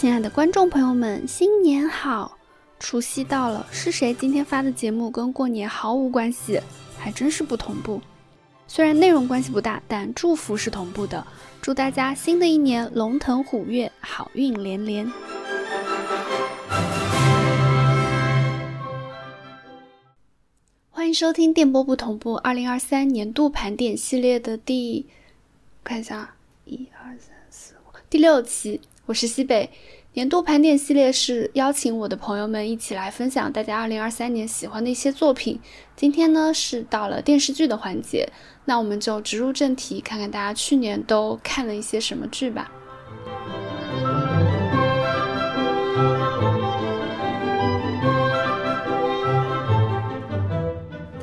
亲爱的观众朋友们，新年好！除夕到了，是谁今天发的节目跟过年毫无关系，还真是不同步。虽然内容关系不大，但祝福是同步的。祝大家新的一年龙腾虎跃，好运连连。欢迎收听电波不同步二零二三年度盘点系列的第，看一下，一二三四五，第六期。我是西北，年度盘点系列是邀请我的朋友们一起来分享大家二零二三年喜欢的一些作品。今天呢是到了电视剧的环节，那我们就直入正题，看看大家去年都看了一些什么剧吧。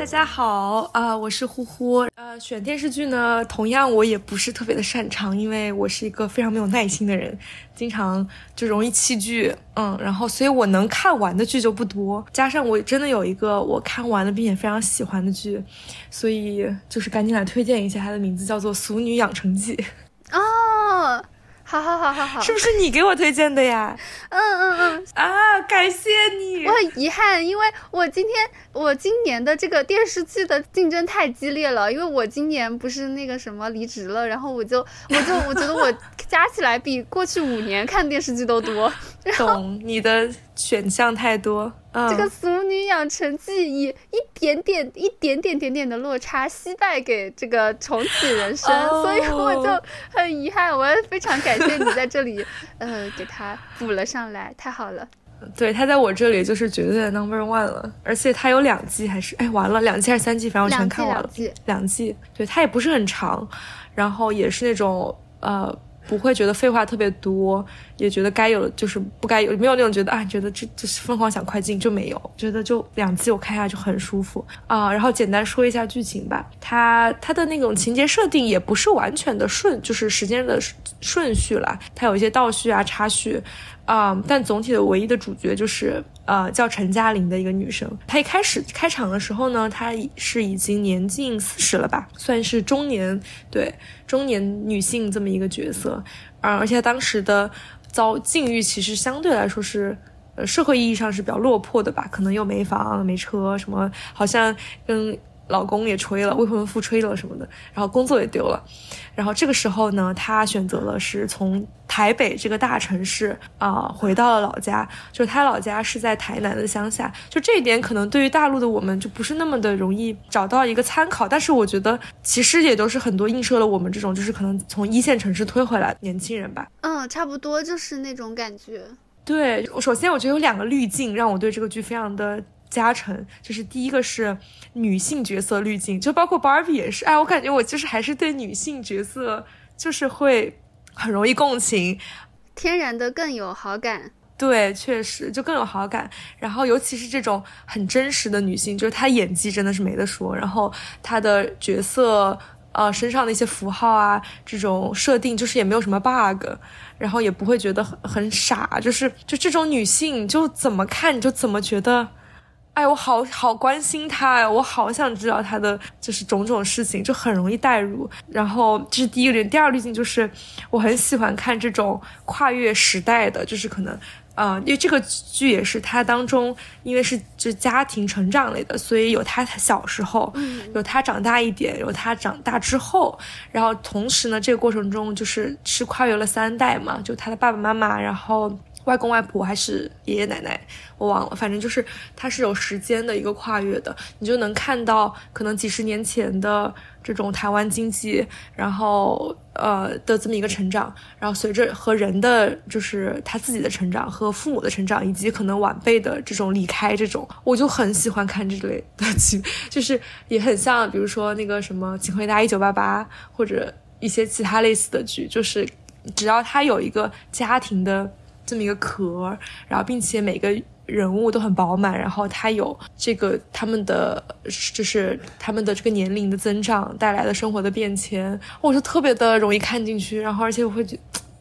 大家好啊，我是呼呼。呃，选电视剧呢，同样我也不是特别的擅长，因为我是一个非常没有耐心的人，经常就容易弃剧。嗯，然后所以我能看完的剧就不多。加上我真的有一个我看完了并且非常喜欢的剧，所以就是赶紧来推荐一下，它的名字叫做《俗女养成记》。哦。好好好好好，是不是你给我推荐的呀？嗯嗯嗯啊，感谢你。我很遗憾，因为我今天我今年的这个电视剧的竞争太激烈了，因为我今年不是那个什么离职了，然后我就 我就我觉得我加起来比过去五年看电视剧都多。懂你的选项太多。这个《俗女养成记》以一点点、一点点、点点的落差惜败给这个重启人生，所以我就很遗憾。我也非常感谢你在这里，呃，给他补了上来，太好了。对他在我这里就是绝对的 number one 了，而且他有两季还是哎完了两季还是三季，反正我全看完了。两季，两季。对他也不是很长，然后也是那种呃。不会觉得废话特别多，也觉得该有的就是不该有，没有那种觉得啊，觉得这这是疯狂想快进就没有，觉得就两季我看下就很舒服啊。然后简单说一下剧情吧，它它的那种情节设定也不是完全的顺，就是时间的顺序了，它有一些倒叙啊插叙。啊，但总体的唯一的主角就是呃叫陈嘉玲的一个女生。她一开始开场的时候呢，她是已经年近四十了吧，算是中年对中年女性这么一个角色。啊，而且当时的遭境遇其实相对来说是呃社会意义上是比较落魄的吧，可能又没房没车，什么好像跟。老公也吹了，未婚夫吹了什么的，然后工作也丢了，然后这个时候呢，她选择了是从台北这个大城市啊回到了老家，就是她老家是在台南的乡下，就这一点可能对于大陆的我们就不是那么的容易找到一个参考，但是我觉得其实也都是很多映射了我们这种就是可能从一线城市推回来的年轻人吧。嗯，差不多就是那种感觉。对，首先我觉得有两个滤镜让我对这个剧非常的。加成就是第一个是女性角色滤镜，就包括 Barbie 也是，哎，我感觉我就是还是对女性角色就是会很容易共情，天然的更有好感。对，确实就更有好感。然后尤其是这种很真实的女性，就是她演技真的是没得说。然后她的角色呃身上的一些符号啊，这种设定就是也没有什么 bug，然后也不会觉得很很傻，就是就这种女性就怎么看你就怎么觉得。哎，我好好关心他呀，我好想知道他的就是种种事情，就很容易代入。然后这是第一个滤镜，第二滤镜就是我很喜欢看这种跨越时代的，就是可能，呃，因为这个剧也是他当中，因为是就家庭成长类的，所以有他小时候，有他长大一点，有他长大之后，然后同时呢，这个过程中就是是跨越了三代嘛，就他的爸爸妈妈，然后。外公外婆还是爷爷奶奶，我忘了，反正就是它是有时间的一个跨越的，你就能看到可能几十年前的这种台湾经济，然后呃的这么一个成长，然后随着和人的就是他自己的成长和父母的成长，以及可能晚辈的这种离开，这种我就很喜欢看这类的剧，就是也很像，比如说那个什么《请回答一九八八》或者一些其他类似的剧，就是只要他有一个家庭的。这么一个壳，然后并且每个人物都很饱满，然后他有这个他们的就是他们的这个年龄的增长带来的生活的变迁，我就特别的容易看进去，然后而且我会觉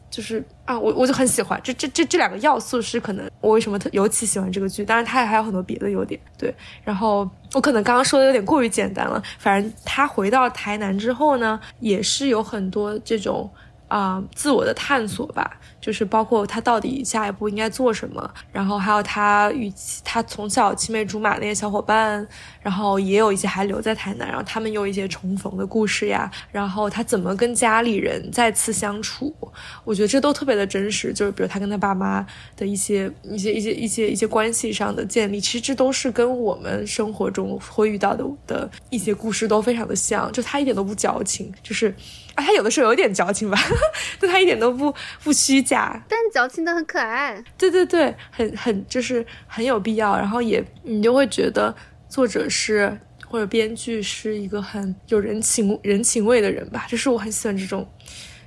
就是啊，我我就很喜欢这这这这两个要素是可能我为什么特尤其喜欢这个剧，当然它也还有很多别的优点，对，然后我可能刚刚说的有点过于简单了，反正他回到台南之后呢，也是有很多这种啊自我的探索吧。就是包括他到底下一步应该做什么，然后还有他与他从小青梅竹马那些小伙伴，然后也有一些还留在台南，然后他们有一些重逢的故事呀，然后他怎么跟家里人再次相处，我觉得这都特别的真实。就是比如他跟他爸妈的一些一些一些一些一些关系上的建立，其实这都是跟我们生活中会遇到的的一些故事都非常的像，就他一点都不矫情，就是。啊，他有的时候有点矫情吧，但他一点都不不虚假，但矫情的很可爱。对对对，很很就是很有必要，然后也你就会觉得作者是或者编剧是一个很有人情人情味的人吧，就是我很喜欢这种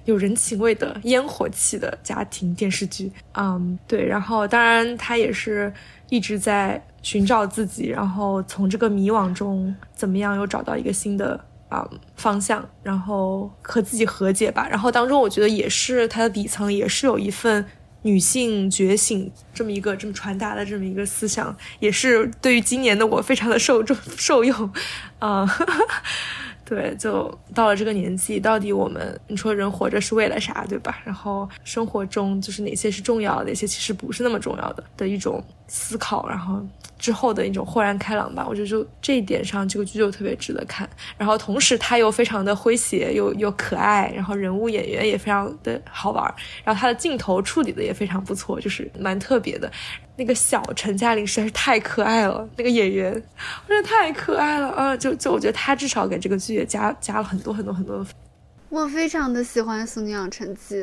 有人情味的烟火气的家庭电视剧。嗯，对，然后当然他也是一直在寻找自己，然后从这个迷惘中怎么样又找到一个新的。啊，方向，然后和自己和解吧。然后当中，我觉得也是它的底层，也是有一份女性觉醒这么一个这么传达的这么一个思想，也是对于今年的我非常的受重受用。啊，对，就到了这个年纪，到底我们你说人活着是为了啥，对吧？然后生活中就是哪些是重要的，哪些其实不是那么重要的的一种思考，然后。之后的一种豁然开朗吧，我觉得就这一点上，这个剧就特别值得看。然后同时它又非常的诙谐，又又可爱，然后人物演员也非常的好玩儿。然后它的镜头处理的也非常不错，就是蛮特别的。那个小陈嘉玲实在是太可爱了，那个演员，我觉得太可爱了啊！就就我觉得他至少给这个剧也加加了很多很多很多的。我非常的喜欢《苏宁养成记》。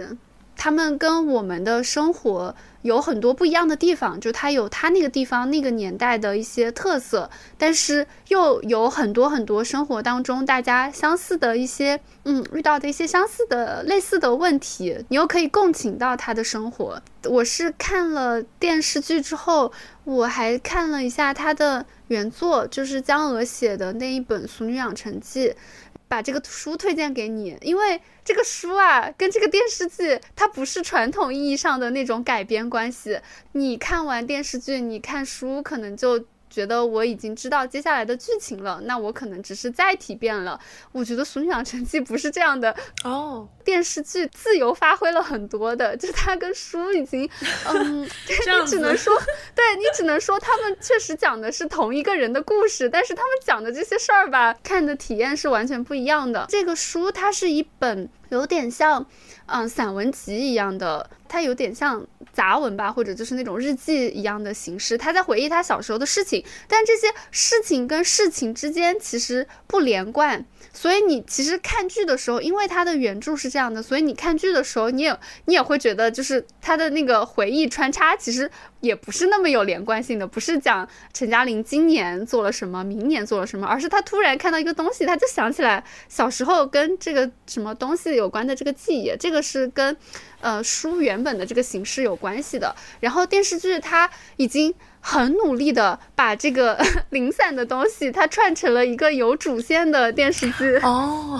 他们跟我们的生活有很多不一样的地方，就它有它那个地方那个年代的一些特色，但是又有很多很多生活当中大家相似的一些，嗯，遇到的一些相似的类似的问题，你又可以共情到他的生活。我是看了电视剧之后，我还看了一下他的原作，就是江娥写的那一本《俗女养成记》。把这个书推荐给你，因为这个书啊，跟这个电视剧它不是传统意义上的那种改编关系。你看完电视剧，你看书可能就。觉得我已经知道接下来的剧情了，那我可能只是再体遍了。我觉得《俗女养成记》不是这样的哦，电视剧自由发挥了很多的，就它跟书已经，嗯，你只能说，对你只能说他们确实讲的是同一个人的故事，但是他们讲的这些事儿吧，看的体验是完全不一样的。这个书它是一本有点像。嗯，散文集一样的，它有点像杂文吧，或者就是那种日记一样的形式。他在回忆他小时候的事情，但这些事情跟事情之间其实不连贯。所以你其实看剧的时候，因为他的原著是这样的，所以你看剧的时候，你也你也会觉得，就是他的那个回忆穿插，其实也不是那么有连贯性的，不是讲陈嘉玲今年做了什么，明年做了什么，而是他突然看到一个东西，他就想起来小时候跟这个什么东西有关的这个记忆，这个是跟呃书原本的这个形式有关系的。然后电视剧它已经。很努力的把这个 零散的东西，它串成了一个有主线的电视剧哦，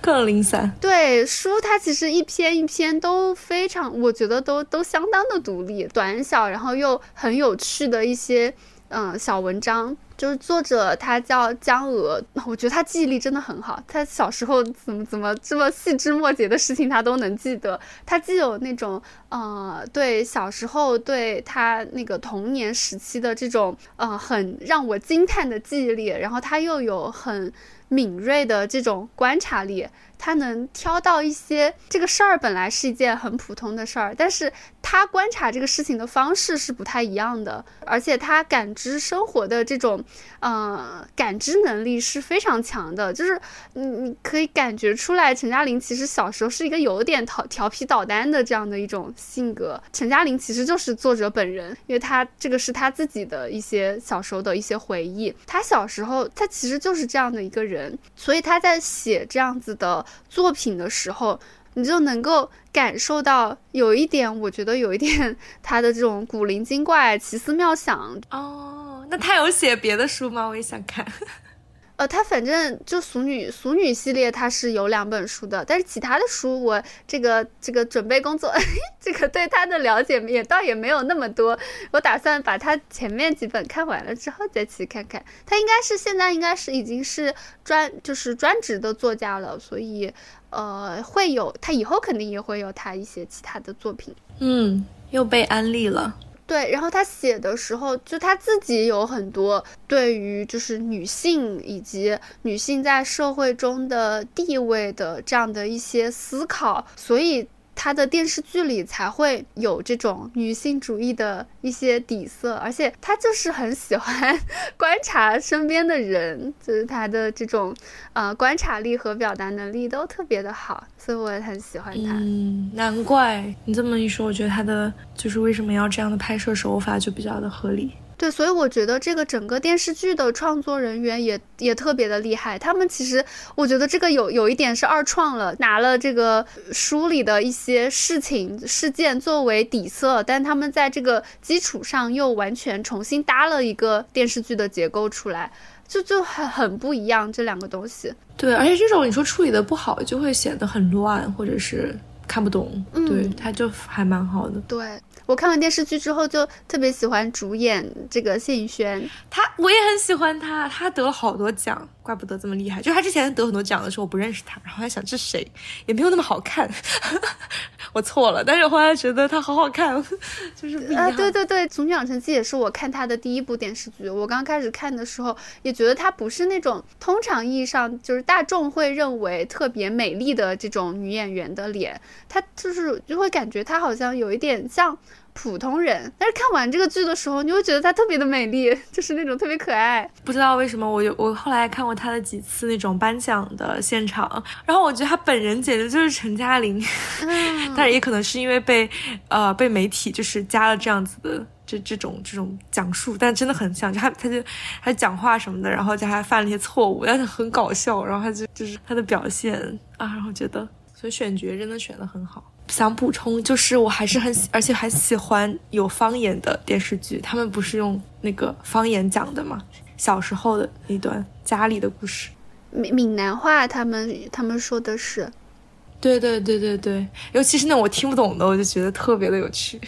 更零散。对书，它其实一篇一篇都非常，我觉得都都相当的独立，短小，然后又很有趣的一些嗯小文章。就是作者他叫江娥，我觉得他记忆力真的很好。他小时候怎么怎么这么细枝末节的事情他都能记得。他既有那种呃对小时候对他那个童年时期的这种呃很让我惊叹的记忆力，然后他又有很敏锐的这种观察力。他能挑到一些这个事儿本来是一件很普通的事儿，但是他观察这个事情的方式是不太一样的，而且他感知生活的这种，呃，感知能力是非常强的。就是你你可以感觉出来，陈嘉玲其实小时候是一个有点调调皮捣蛋的这样的一种性格。陈嘉玲其实就是作者本人，因为他这个是他自己的一些小时候的一些回忆。他小时候他其实就是这样的一个人，所以他在写这样子的。作品的时候，你就能够感受到有一点，我觉得有一点他的这种古灵精怪、奇思妙想哦。那他有写别的书吗？我也想看。呃，他反正就《俗女》《俗女》系列，他是有两本书的，但是其他的书我这个这个准备工作，这个对他的了解也倒也没有那么多。我打算把他前面几本看完了之后再去看看。他应该是现在应该是已经是专就是专职的作家了，所以呃会有他以后肯定也会有他一些其他的作品。嗯，又被安利了。对，然后他写的时候，就他自己有很多对于就是女性以及女性在社会中的地位的这样的一些思考，所以。他的电视剧里才会有这种女性主义的一些底色，而且他就是很喜欢 观察身边的人，就是他的这种呃观察力和表达能力都特别的好，所以我也很喜欢他。嗯，难怪你这么一说，我觉得他的就是为什么要这样的拍摄手法就比较的合理。对，所以我觉得这个整个电视剧的创作人员也也特别的厉害。他们其实，我觉得这个有有一点是二创了，拿了这个书里的一些事情事件作为底色，但他们在这个基础上又完全重新搭了一个电视剧的结构出来，就就很很不一样这两个东西。对，而且这种你说处理的不好，就会显得很乱，或者是看不懂。对，他就还蛮好的。对。我看完电视剧之后，就特别喜欢主演这个谢颖轩，他我也很喜欢他，他得了好多奖，怪不得这么厉害。就他之前得很多奖的时候，我不认识他，然后还想这谁，也没有那么好看，我错了。但是后来觉得他好好看，就是不一样。对对对，《从女养成记》也是我看他的第一部电视剧。我刚开始看的时候，也觉得他不是那种通常意义上就是大众会认为特别美丽的这种女演员的脸，他就是就会感觉他好像有一点像。普通人，但是看完这个剧的时候，你会觉得她特别的美丽，就是那种特别可爱。不知道为什么，我我后来看过她的几次那种颁奖的现场，然后我觉得她本人简直就是陈嘉玲，但是也可能是因为被呃被媒体就是加了这样子的这这种这种讲述，但真的很像，就她她就她讲话什么的，然后就还犯了一些错误，但是很搞笑，然后她就就是她的表现啊，然后觉得所以选角真的选的很好。想补充，就是我还是很，而且还喜欢有方言的电视剧。他们不是用那个方言讲的吗？小时候的那段家里的故事，闽闽南话，他们他们说的是，对对对对对，尤其是那我听不懂的，我就觉得特别的有趣。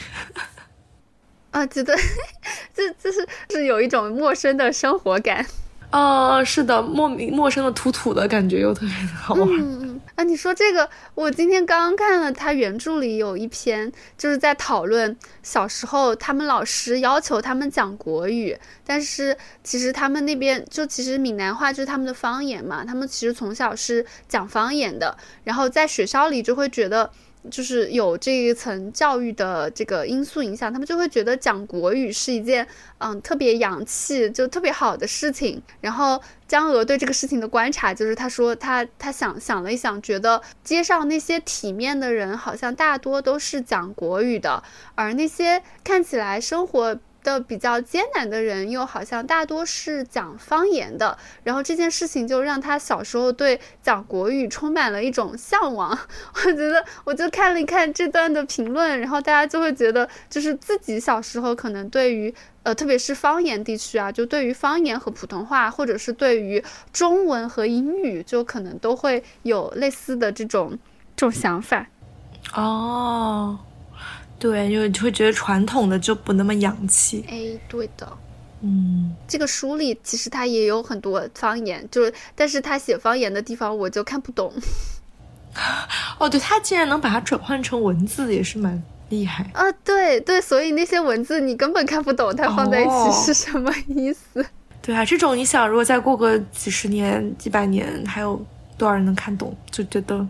啊，觉得 这这是是有一种陌生的生活感。啊，是的，莫名陌生的土土的感觉又特别的好玩。嗯嗯啊，你说这个，我今天刚刚看了他原著里有一篇，就是在讨论小时候他们老师要求他们讲国语，但是其实他们那边就其实闽南话就是他们的方言嘛，他们其实从小是讲方言的，然后在学校里就会觉得。就是有这一层教育的这个因素影响，他们就会觉得讲国语是一件嗯特别洋气就特别好的事情。然后江娥对这个事情的观察就是，她说她她想想了一想，觉得街上那些体面的人好像大多都是讲国语的，而那些看起来生活。的比较艰难的人，又好像大多是讲方言的，然后这件事情就让他小时候对讲国语充满了一种向往。我觉得，我就看了一看这段的评论，然后大家就会觉得，就是自己小时候可能对于呃，特别是方言地区啊，就对于方言和普通话，或者是对于中文和英语，就可能都会有类似的这种这种想法。哦。对，因为就会觉得传统的就不那么洋气。哎，对的，嗯，这个书里其实他也有很多方言，就是但是他写方言的地方我就看不懂。哦，对他竟然能把它转换成文字，也是蛮厉害啊！对对，所以那些文字你根本看不懂，它放在一起是什么意思？对啊，这种你想，如果再过个几十年、几百年，还有多少人能看懂？就觉得。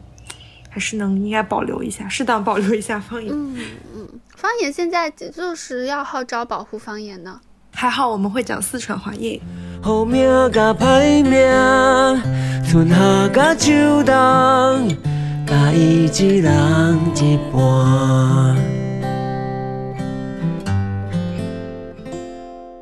还是能应该保留一下，适当保留一下方言。嗯嗯，方言现在就是要号召保护方言呢。还好我们会讲四川话耶。好命甲歹命，春夏甲秋冬，甲伊一人一半。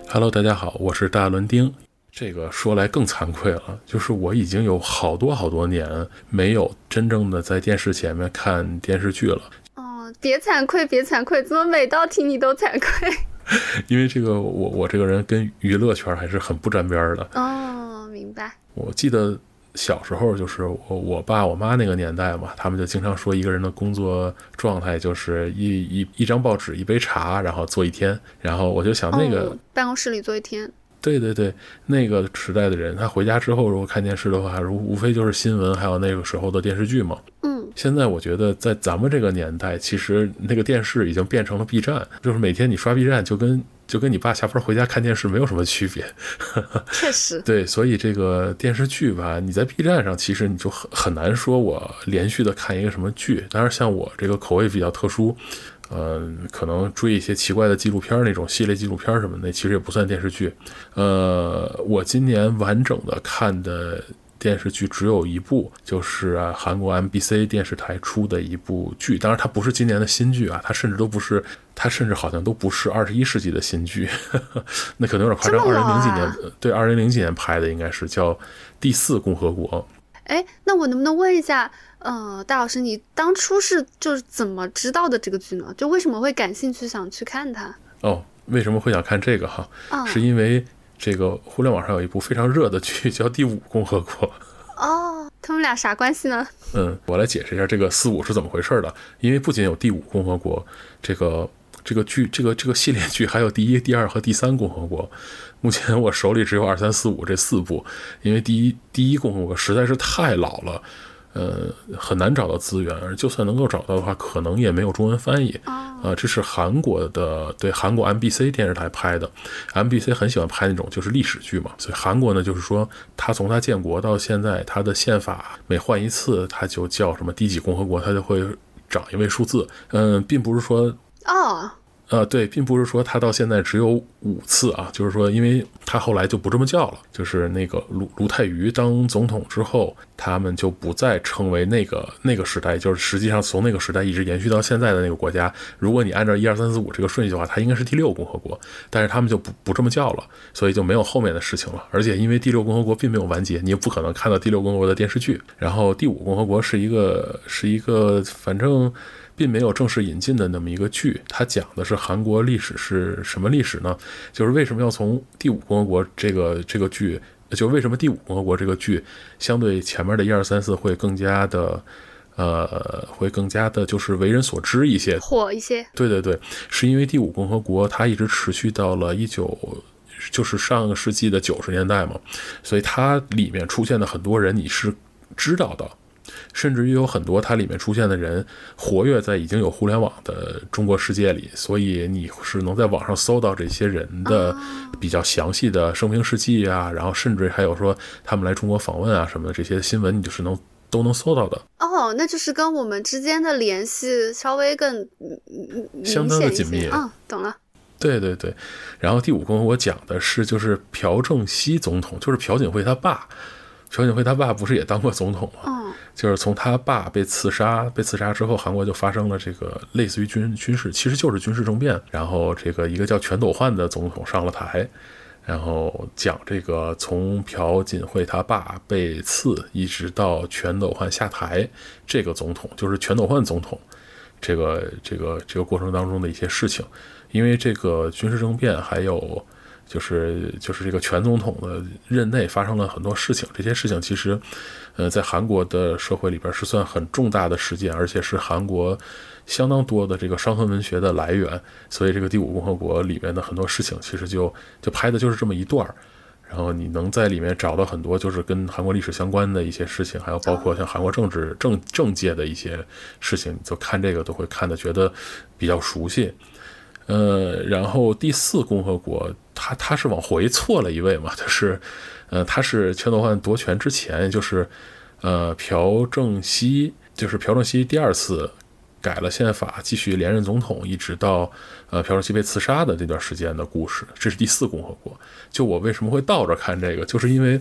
Hello，大家好，我是大伦丁。这个说来更惭愧了，就是我已经有好多好多年没有真正的在电视前面看电视剧了。哦，别惭愧，别惭愧，怎么每道题你都惭愧？因为这个，我我这个人跟娱乐圈还是很不沾边的。哦，明白。我记得小时候就是我我爸我妈那个年代嘛，他们就经常说一个人的工作状态就是一一一张报纸一杯茶，然后坐一天。然后我就想那个、哦、办公室里坐一天，对对对，那个时代的人，他回家之后如果看电视的话，无无非就是新闻，还有那个时候的电视剧嘛。嗯，现在我觉得在咱们这个年代，其实那个电视已经变成了 B 站，就是每天你刷 B 站就跟就跟你爸下班回家看电视没有什么区别。确实，对，所以这个电视剧吧，你在 B 站上其实你就很很难说我连续的看一个什么剧。当然，像我这个口味比较特殊。嗯，可能追一些奇怪的纪录片那种系列纪录片什么的，其实也不算电视剧。呃，我今年完整的看的电视剧只有一部，就是啊，韩国 MBC 电视台出的一部剧。当然，它不是今年的新剧啊，它甚至都不是，它甚至好像都不是二十一世纪的新剧，那可能有点夸张。二零零几年，对，二零零几年拍的应该是叫《第四共和国》。哎，那我能不能问一下？呃，大老师，你当初是就是怎么知道的这个剧呢？就为什么会感兴趣想去看它？哦，为什么会想看这个哈？嗯、是因为这个互联网上有一部非常热的剧叫《第五共和国》。哦，他们俩啥关系呢？嗯，我来解释一下这个四五是怎么回事的。因为不仅有《第五共和国》这个这个剧，这个这个系列剧，还有第一、第二和第三共和国。目前我手里只有二三四五这四部，因为第一第一共和国实在是太老了。呃，很难找到资源，而就算能够找到的话，可能也没有中文翻译。啊、呃，这是韩国的，对韩国 MBC 电视台拍的。MBC 很喜欢拍那种就是历史剧嘛，所以韩国呢，就是说他从他建国到现在，他的宪法每换一次，他就叫什么第几共和国，他就会长一位数字。嗯，并不是说哦。呃，对，并不是说他到现在只有五次啊，就是说，因为他后来就不这么叫了，就是那个卢卢泰愚当总统之后，他们就不再称为那个那个时代，就是实际上从那个时代一直延续到现在的那个国家。如果你按照一二三四五这个顺序的话，它应该是第六共和国，但是他们就不不这么叫了，所以就没有后面的事情了。而且因为第六共和国并没有完结，你也不可能看到第六共和国的电视剧。然后第五共和国是一个是一个反正。并没有正式引进的那么一个剧，它讲的是韩国历史是什么历史呢？就是为什么要从第五共和国这个这个剧，就为什么第五共和国这个剧相对前面的一二三四会更加的，呃，会更加的就是为人所知一些，火一些。对对对，是因为第五共和国它一直持续到了一九，就是上个世纪的九十年代嘛，所以它里面出现的很多人你是知道的。甚至于有很多它里面出现的人活跃在已经有互联网的中国世界里，所以你是能在网上搜到这些人的比较详细的生平事迹啊，然后甚至还有说他们来中国访问啊什么的这些新闻，你就是能都能搜到的。哦，那就是跟我们之间的联系稍微更相当的紧密。嗯，懂了。对对对，然后第五共和国讲的是就是朴正熙总统，就是朴槿惠他爸。朴槿惠他爸不是也当过总统吗？嗯，就是从他爸被刺杀，被刺杀之后，韩国就发生了这个类似于军军事，其实就是军事政变。然后这个一个叫全斗焕的总统上了台，然后讲这个从朴槿惠他爸被刺，一直到全斗焕下台，这个总统就是全斗焕总统，这个这个这个过程当中的一些事情。因为这个军事政变还有。就是就是这个全总统的任内发生了很多事情，这些事情其实，呃，在韩国的社会里边是算很重大的事件，而且是韩国相当多的这个伤痕文学的来源。所以这个第五共和国里面的很多事情，其实就就拍的就是这么一段儿。然后你能在里面找到很多就是跟韩国历史相关的一些事情，还有包括像韩国政治政政界的一些事情，就看这个都会看的觉得比较熟悉。呃，然后第四共和国，他他是往回错了一位嘛，就是，呃，他是全斗焕夺权之前，就是，呃，朴正熙，就是朴正熙第二次改了宪法，继续连任总统，一直到呃朴正熙被刺杀的这段时间的故事。这是第四共和国。就我为什么会倒着看这个，就是因为，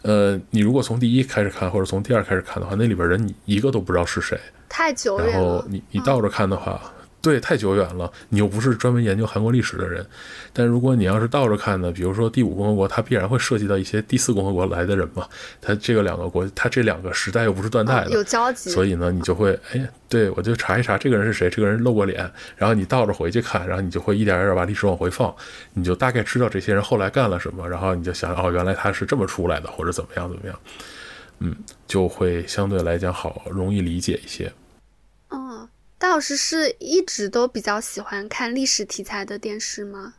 呃，你如果从第一开始看，或者从第二开始看的话，那里边人你一个都不知道是谁。太久远了。然后你你倒着看的话。对，太久远了，你又不是专门研究韩国历史的人。但如果你要是倒着看呢，比如说第五共和国，它必然会涉及到一些第四共和国来的人嘛。它这个两个国，它这两个时代又不是断代的，有交集。所以呢，你就会，哎，对我就查一查这个人是谁，这个人露过脸，然后你倒着回去看，然后你就会一点一点把历史往回放，你就大概知道这些人后来干了什么，然后你就想，哦，原来他是这么出来的，或者怎么样怎么样，嗯，就会相对来讲好容易理解一些。戴。老师是一直都比较喜欢看历史题材的电视吗？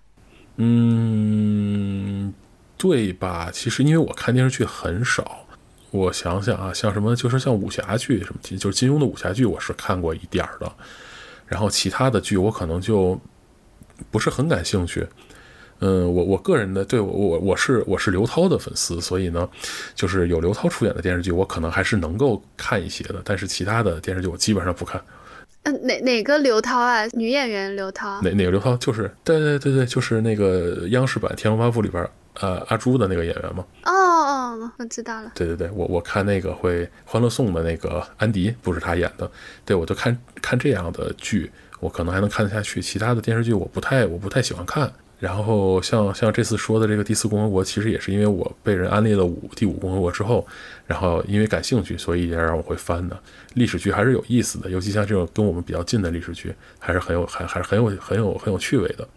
嗯，对吧？其实因为我看电视剧很少，我想想啊，像什么就是像武侠剧什么，就是金庸的武侠剧，我是看过一点儿的。然后其他的剧我可能就不是很感兴趣。嗯，我我个人的对我我我是我是刘涛的粉丝，所以呢，就是有刘涛出演的电视剧，我可能还是能够看一些的。但是其他的电视剧我基本上不看。嗯，哪哪个刘涛啊？女演员刘涛？哪哪个刘涛？就是对对对对，就是那个央视版《天龙八部》里边呃阿朱的那个演员吗？哦哦，我知道了。对对对，我我看那个会《欢乐颂》的那个安迪不是他演的，对我就看看这样的剧，我可能还能看得下去。其他的电视剧我不太我不太喜欢看。然后像像这次说的这个第四共和国，其实也是因为我被人安利了五第五共和国之后，然后因为感兴趣，所以也让我会翻的。历史剧还是有意思的，尤其像这种跟我们比较近的历史剧，还是很有还还是很有很有很有趣味的。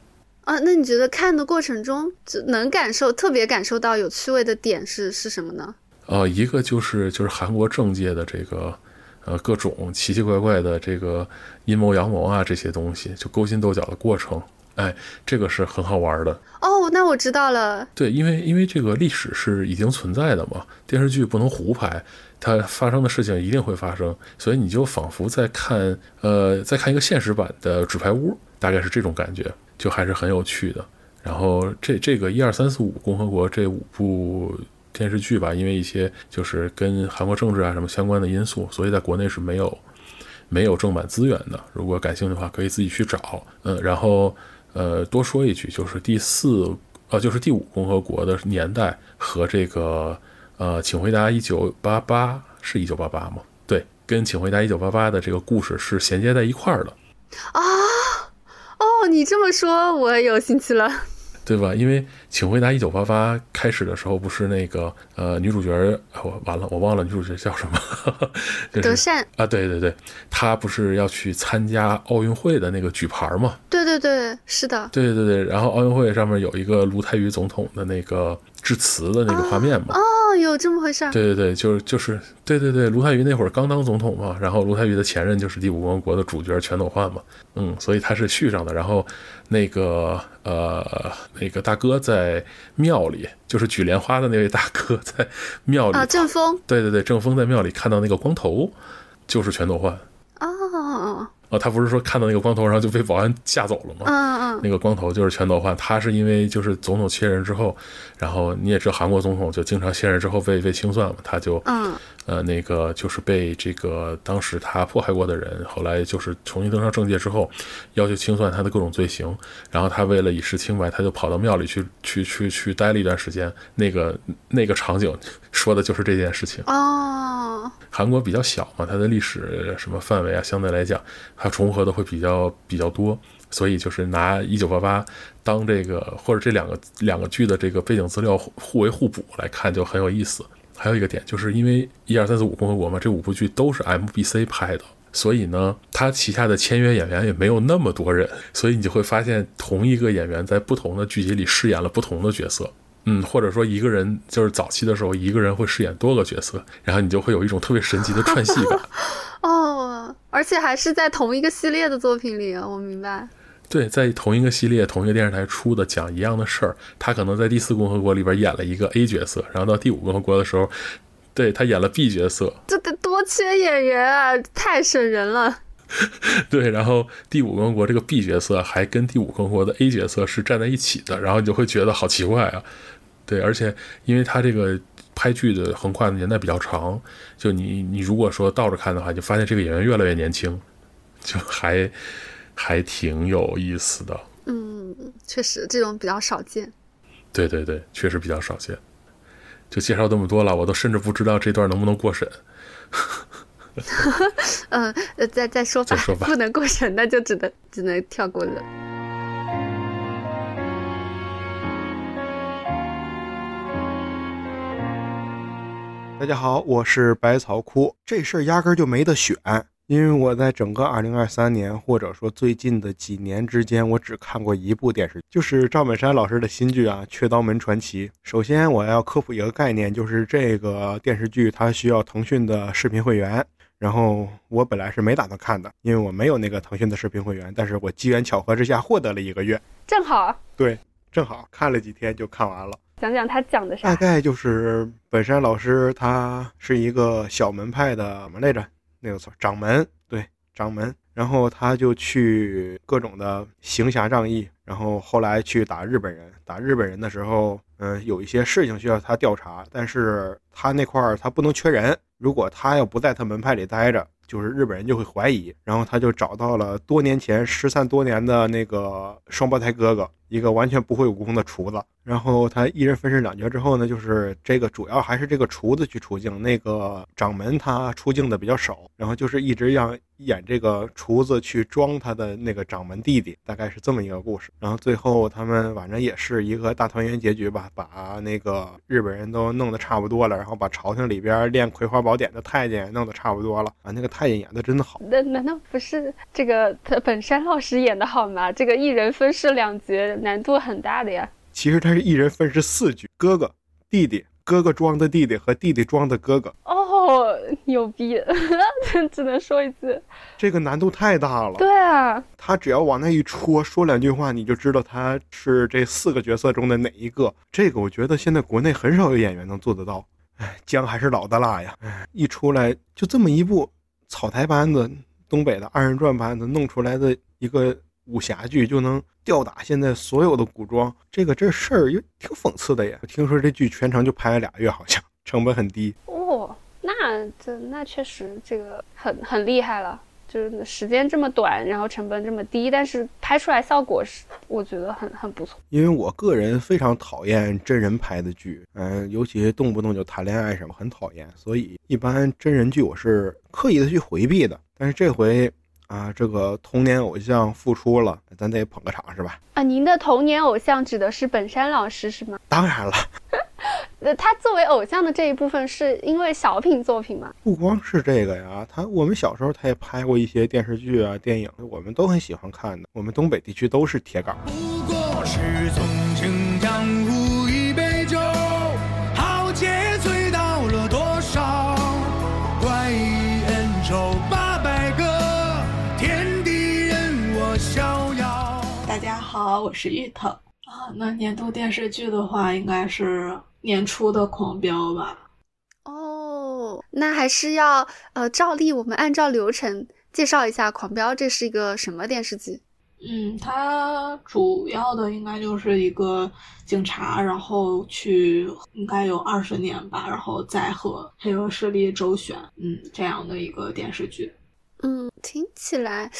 啊，那你觉得看的过程中就能感受特别感受到有趣味的点是是什么呢？呃，一个就是就是韩国政界的这个呃各种奇奇怪怪的这个阴谋阳谋啊这些东西，就勾心斗角的过程。哎，这个是很好玩的哦。那我知道了。对，因为因为这个历史是已经存在的嘛，电视剧不能胡拍，它发生的事情一定会发生，所以你就仿佛在看呃，在看一个现实版的《纸牌屋》，大概是这种感觉，就还是很有趣的。然后这这个一二三四五共和国这五部电视剧吧，因为一些就是跟韩国政治啊什么相关的因素，所以在国内是没有没有正版资源的。如果感兴趣的话，可以自己去找。嗯，然后。呃，多说一句，就是第四，呃，就是第五共和国的年代和这个，呃，请回答一九八八是一九八八吗？对，跟请回答一九八八的这个故事是衔接在一块儿的。啊，哦，你这么说，我有兴趣了。对吧？因为《请回答一九八八》开始的时候不是那个呃女主角，我完了，我忘了女主角叫什么，德善啊，对对对，她不是要去参加奥运会的那个举牌吗？对对对，是的，对对对，然后奥运会上面有一个卢泰愚总统的那个致辞的那个画面嘛。哦有这么回事儿？对对对，就是就是，对对对，卢泰愚那会儿刚当总统嘛，然后卢泰愚的前任就是第五共和国的主角全斗焕嘛，嗯，所以他是续上的。然后那个呃那个大哥在庙里，就是举莲花的那位大哥在庙里啊，郑峰，对对对，郑峰在庙里看到那个光头，就是全斗焕。哦。哦，他不是说看到那个光头，然后就被保安吓走了吗？嗯嗯，那个光头就是全斗焕，他是因为就是总统卸任之后，然后你也知道韩国总统就经常卸任之后被被清算嘛，他就嗯。呃，那个就是被这个当时他迫害过的人，后来就是重新登上政界之后，要求清算他的各种罪行，然后他为了以示清白，他就跑到庙里去去去去待了一段时间。那个那个场景 说的就是这件事情哦。韩国比较小嘛，它的历史什么范围啊，相对来讲，它重合的会比较比较多，所以就是拿一九八八当这个或者这两个两个剧的这个背景资料互为互补来看，就很有意思。还有一个点，就是因为一二三四五共和国嘛，这五部剧都是 MBC 拍的，所以呢，他旗下的签约演员也没有那么多人，所以你就会发现同一个演员在不同的剧集里饰演了不同的角色，嗯，或者说一个人就是早期的时候，一个人会饰演多个角色，然后你就会有一种特别神奇的串戏感。哦，而且还是在同一个系列的作品里，我明白。对，在同一个系列、同一个电视台出的讲一样的事儿，他可能在第四共和国里边演了一个 A 角色，然后到第五共和国的时候，对他演了 B 角色。这得多缺演员啊，太省人了。对，然后第五共和国这个 B 角色还跟第五共和国的 A 角色是站在一起的，然后你就会觉得好奇怪啊。对，而且因为他这个拍剧的横跨的年代比较长，就你你如果说倒着看的话，就发现这个演员越来越年轻，就还。还挺有意思的，嗯，确实这种比较少见。对对对，确实比较少见。就介绍这么多了，我都甚至不知道这段能不能过审。嗯呃，再再说吧，再说吧不能过审，那就只能只能跳过了。大家好，我是百草枯。这事儿压根儿就没得选，因为我在整个2023年或者说最近的几年之间，我只看过一部电视剧，就是赵本山老师的新剧啊《雀刀门传奇》。首先我要科普一个概念，就是这个电视剧它需要腾讯的视频会员。然后我本来是没打算看的，因为我没有那个腾讯的视频会员，但是我机缘巧合之下获得了一个月，正好对，正好看了几天就看完了。讲讲他讲的啥大？概就是本山老师他是一个小门派的什么来着？那个错掌门，对，掌门。然后他就去各种的行侠仗义，然后后来去打日本人。打日本人的时候，嗯、有一些事情需要他调查，但是他那块儿他不能缺人，如果他要不在他门派里待着，就是日本人就会怀疑。然后他就找到了多年前失散多年的那个双胞胎哥哥，一个完全不会武功的厨子。然后他一人分饰两角之后呢，就是这个主要还是这个厨子去出镜，那个掌门他出镜的比较少，然后就是一直让演这个厨子去装他的那个掌门弟弟，大概是这么一个故事。然后最后他们反正也是一个大团圆结局吧，把那个日本人都弄得差不多了，然后把朝廷里边练葵花宝典的太监弄得差不多了，啊，那个太监演的真的好。那难道不是这个他本山老师演的好吗？这个一人分饰两角，难度很大的呀。其实他是一人分饰四角，哥哥、弟弟、哥哥装的弟弟和弟弟装的哥哥，哦，牛逼！只能说一次。这个难度太大了。对啊，他只要往那一戳，说两句话，你就知道他是这四个角色中的哪一个。这个我觉得现在国内很少有演员能做得到。哎，姜还是老的辣呀！哎，一出来就这么一部草台班子、东北的二人转班子弄出来的一个武侠剧，就能吊打现在所有的古装。这个这事儿也挺讽刺的呀。听说这剧全程就拍了俩月，好像成本很低。哦，那这那确实这个很很厉害了。就是时间这么短，然后成本这么低，但是拍出来效果是我觉得很很不错。因为我个人非常讨厌真人拍的剧，嗯、尤其动不动就谈恋爱什么，很讨厌。所以一般真人剧我是刻意的去回避的。但是这回啊，这个童年偶像复出了，咱得捧个场是吧？啊，您的童年偶像指的是本山老师是吗？当然了，呃，他作为偶像的这一部分是因为小品作品吗？不光是这个呀，他我们小时候他也拍过一些电视剧啊、电影，我们都很喜欢看的。我们东北地区都是铁杆。好，我是芋头啊。那年度电视剧的话，应该是年初的《狂飙》吧。哦，那还是要呃照例我们按照流程介绍一下《狂飙》这是一个什么电视剧？嗯，它主要的应该就是一个警察，然后去应该有二十年吧，然后再和黑恶势力周旋，嗯，这样的一个电视剧。嗯，听起来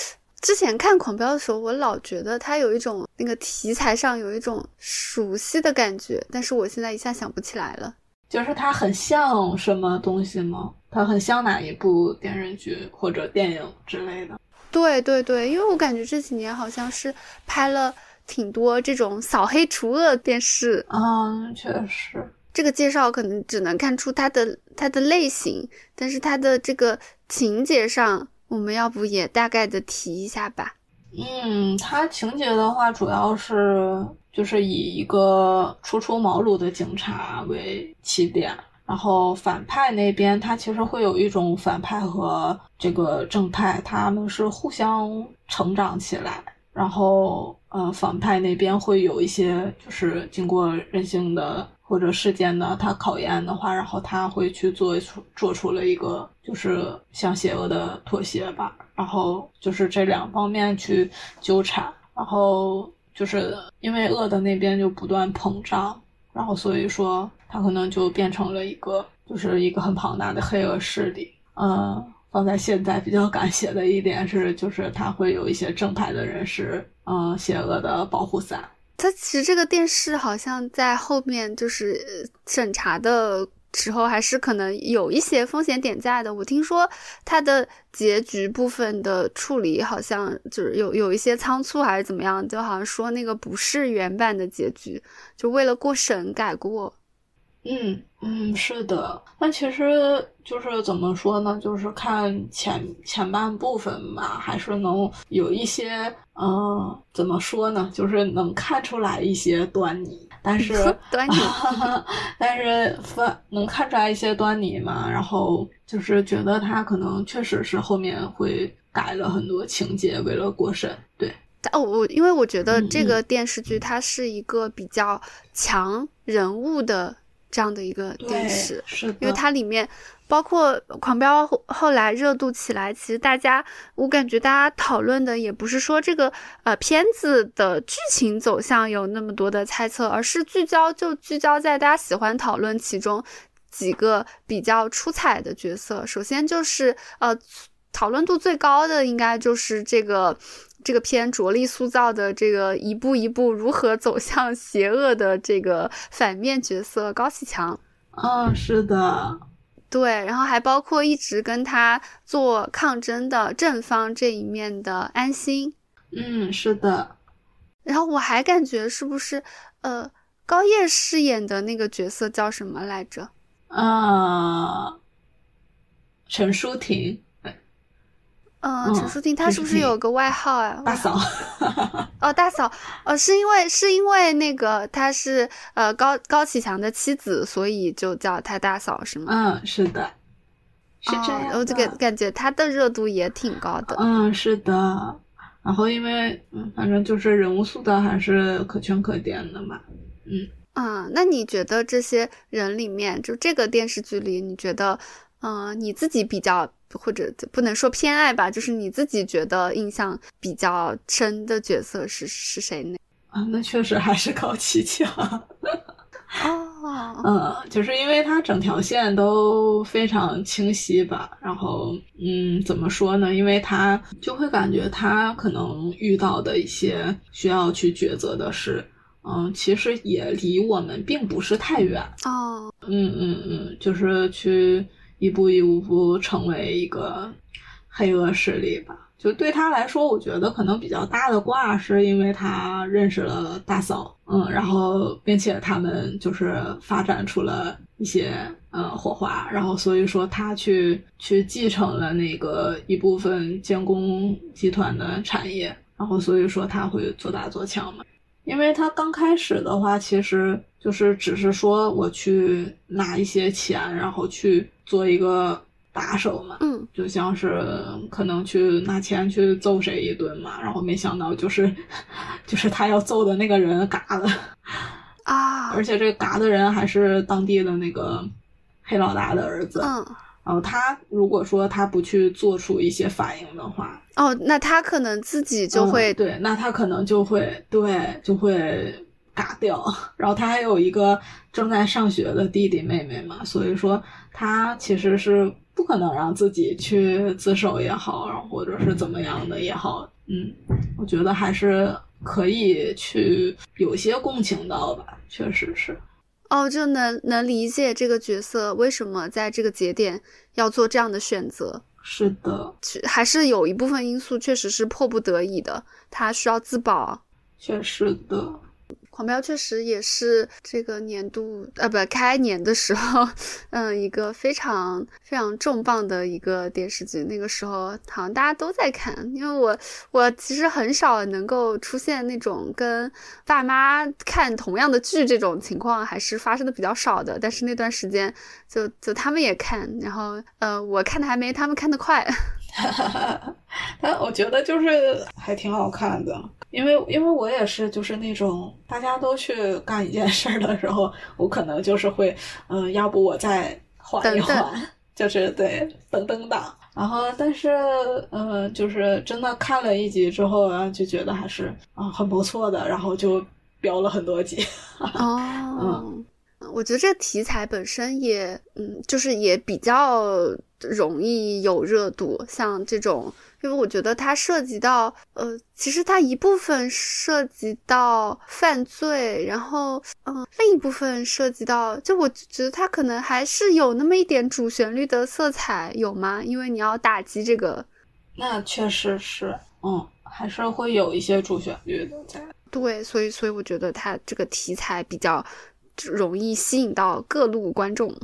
之前看《狂飙》的时候，我老觉得它有一种那个题材上有一种熟悉的感觉，但是我现在一下想不起来了。就是它很像什么东西吗？它很像哪一部电视剧或者电影之类的？对对对，因为我感觉这几年好像是拍了挺多这种扫黑除恶电视，嗯，确实。这个介绍可能只能看出它的它的类型，但是它的这个情节上，我们要不也大概的提一下吧？嗯，它情节的话，主要是就是以一个初出茅庐的警察为起点，然后反派那边他其实会有一种反派和这个正派，他们是互相成长起来，然后呃，反派那边会有一些就是经过人性的或者事件的他考验的话，然后他会去做出做出了一个就是向邪恶的妥协吧，然后就是这两方面去纠缠，然后就是因为恶的那边就不断膨胀，然后所以说他可能就变成了一个就是一个很庞大的黑恶势力，嗯。放在现在比较敢写的一点是，就是他会有一些正派的人是，嗯，邪恶的保护伞。它其实这个电视好像在后面就是审查的时候还是可能有一些风险点在的。我听说它的结局部分的处理好像就是有有一些仓促还是怎么样，就好像说那个不是原版的结局，就为了过审改过。嗯嗯，是的，但其实就是怎么说呢？就是看前前半部分吧，还是能有一些，嗯，怎么说呢？就是能看出来一些端倪，但是 端倪，但是分能看出来一些端倪嘛。然后就是觉得他可能确实是后面会改了很多情节，为了过审。对，哦，我因为我觉得这个电视剧它是一个比较强人物的。这样的一个电视，是因为它里面包括《狂飙》后来热度起来，其实大家我感觉大家讨论的也不是说这个呃片子的剧情走向有那么多的猜测，而是聚焦就聚焦在大家喜欢讨论其中几个比较出彩的角色。首先就是呃讨论度最高的应该就是这个。这个片着力塑造的这个一步一步如何走向邪恶的这个反面角色高启强，嗯，是的，对，然后还包括一直跟他做抗争的正方这一面的安心，嗯，是的，然后我还感觉是不是呃高叶饰演的那个角色叫什么来着？啊，陈淑婷。嗯，陈淑婷她是不是有个外号啊？大嫂。哦，大嫂。哦，是因为是因为那个她是呃高高启强的妻子，所以就叫她大嫂是吗？嗯，是的。是这样。我就感感觉她的热度也挺高的。嗯，是的。然后因为嗯，反正就是人物塑造还是可圈可点的嘛。嗯。啊，那你觉得这些人里面，就这个电视剧里，你觉得嗯你自己比较？或者不能说偏爱吧，就是你自己觉得印象比较深的角色是是谁呢？啊，那确实还是高启强。哦，嗯，就是因为他整条线都非常清晰吧。然后，嗯，怎么说呢？因为他就会感觉他可能遇到的一些需要去抉择的事，嗯，其实也离我们并不是太远。哦，嗯嗯嗯，就是去。一步一步成为一个黑恶势力吧。就对他来说，我觉得可能比较大的挂是因为他认识了大嫂，嗯，然后并且他们就是发展出了一些呃火花，然后所以说他去去继承了那个一部分建工集团的产业，然后所以说他会做大做强嘛。因为他刚开始的话，其实就是只是说我去拿一些钱，然后去做一个打手嘛，嗯，就像是可能去拿钱去揍谁一顿嘛，然后没想到就是，就是他要揍的那个人嘎了，啊，而且这个嘎的人还是当地的那个黑老大的儿子，嗯。然后他如果说他不去做出一些反应的话，哦，那他可能自己就会对，那他可能就会对，就会嘎掉。然后他还有一个正在上学的弟弟妹妹嘛，所以说他其实是不可能让自己去自首也好，然后或者是怎么样的也好，嗯，我觉得还是可以去有些共情到吧，确实是。哦，就能能理解这个角色为什么在这个节点要做这样的选择。是的，还是有一部分因素确实是迫不得已的，他需要自保。确实的。狂飙确实也是这个年度呃不开年的时候，嗯，一个非常非常重磅的一个电视剧。那个时候好像大家都在看，因为我我其实很少能够出现那种跟爸妈看同样的剧这种情况，还是发生的比较少的。但是那段时间就就他们也看，然后呃我看的还没他们看的快。哈哈哈，但我觉得就是还挺好看的，因为因为我也是就是那种大家都去干一件事儿的时候，我可能就是会嗯，要不我再缓一缓，就是对等等档。然后但是嗯，就是真的看了一集之后，然后就觉得还是啊很不错的，然后就飙了很多集。哦，嗯。我觉得这个题材本身也，嗯，就是也比较容易有热度。像这种因为我觉得它涉及到，呃，其实它一部分涉及到犯罪，然后，嗯，另一部分涉及到，就我觉得它可能还是有那么一点主旋律的色彩，有吗？因为你要打击这个，那确实是，嗯，还是会有一些主旋律的在。对，所以，所以我觉得它这个题材比较容易吸引到各路观众。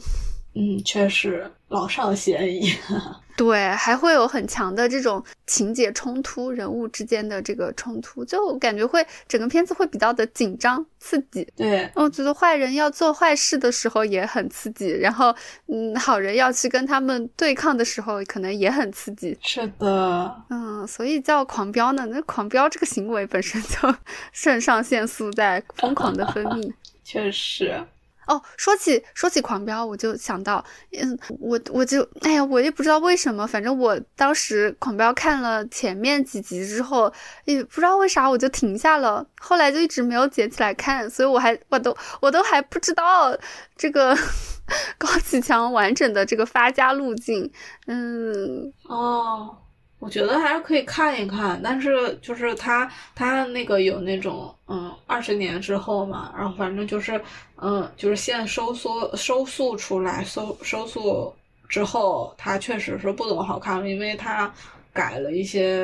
嗯，确实老少咸宜。对，还会有很强的这种情节冲突，人物之间的这个冲突，就感觉会整个片子会比较的紧张刺激。对，我觉得坏人要做坏事的时候也很刺激，然后嗯，好人要去跟他们对抗的时候，可能也很刺激。是的，嗯，所以叫狂飙呢，那狂飙这个行为本身就 肾上腺素在疯狂的分泌。确实。哦，说起说起狂飙，我就想到，嗯，我我就，哎呀，我也不知道为什么，反正我当时狂飙看了前面几集之后，也不知道为啥我就停下了，后来就一直没有捡起来看，所以我还我都我都还不知道这个 高启强完整的这个发家路径，嗯，哦。我觉得还是可以看一看，但是就是他他那个有那种嗯二十年之后嘛，然后反正就是嗯就是现收缩收缩出来收收缩之后，他确实是不怎么好看了，因为他改了一些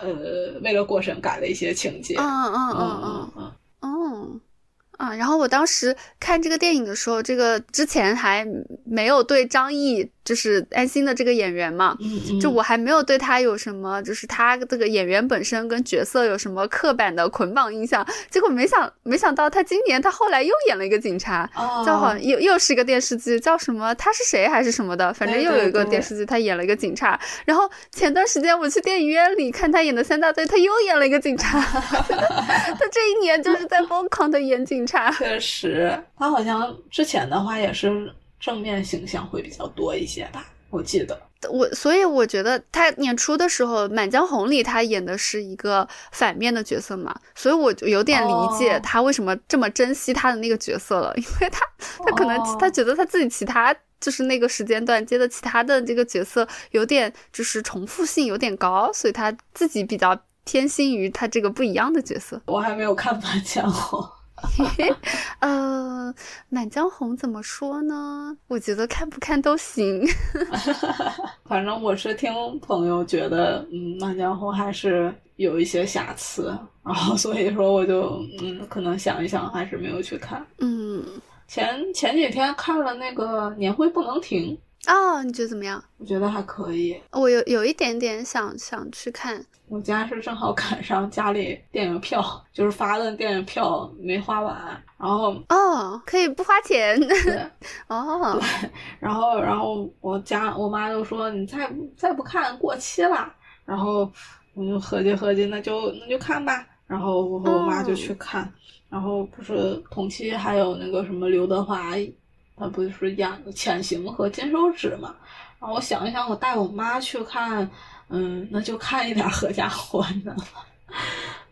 呃为了过审改了一些情节。嗯嗯嗯嗯嗯嗯。啊，然后我当时看这个电影的时候，这个之前还没有对张译，就是安心的这个演员嘛，就我还没有对他有什么，就是他这个演员本身跟角色有什么刻板的捆绑印象。结果没想没想到他今年他后来又演了一个警察，叫好像又又是一个电视剧，叫什么他是谁还是什么的，反正又有一个电视剧他演了一个警察。然后前段时间我去电影院里看他演的三大队，他又演了一个警察。他这一年就是在疯狂的演警察。确实，他好像之前的话也是正面形象会比较多一些吧，我记得。我所以我觉得他演出的时候，《满江红》里他演的是一个反面的角色嘛，所以我就有点理解他为什么这么珍惜他的那个角色了，因为他他可能他觉得他自己其他就是那个时间段接的其他的这个角色有点就是重复性有点高，所以他自己比较偏心于他这个不一样的角色。我还没有看《满江红》。呃，《满江红》怎么说呢？我觉得看不看都行。反正我是听朋友觉得，嗯，《满江红》还是有一些瑕疵，然后所以说我就，嗯，可能想一想，还是没有去看。嗯，前前几天看了那个《年会不能停》。哦，你觉得怎么样？我觉得还可以。我有有一点点想想去看。我家是正好赶上家里电影票，就是发的电影票没花完，然后哦，可以不花钱。对，哦，对，然后然后我家我妈就说你再再不看过期了，然后我就合计合计，那就那就看吧。然后我和我妈就去看，然后不是同期还有那个什么刘德华。他不是演的《潜行》和《金手指》嘛？然后我想一想，我带我妈去看，嗯，那就看一点合家欢的，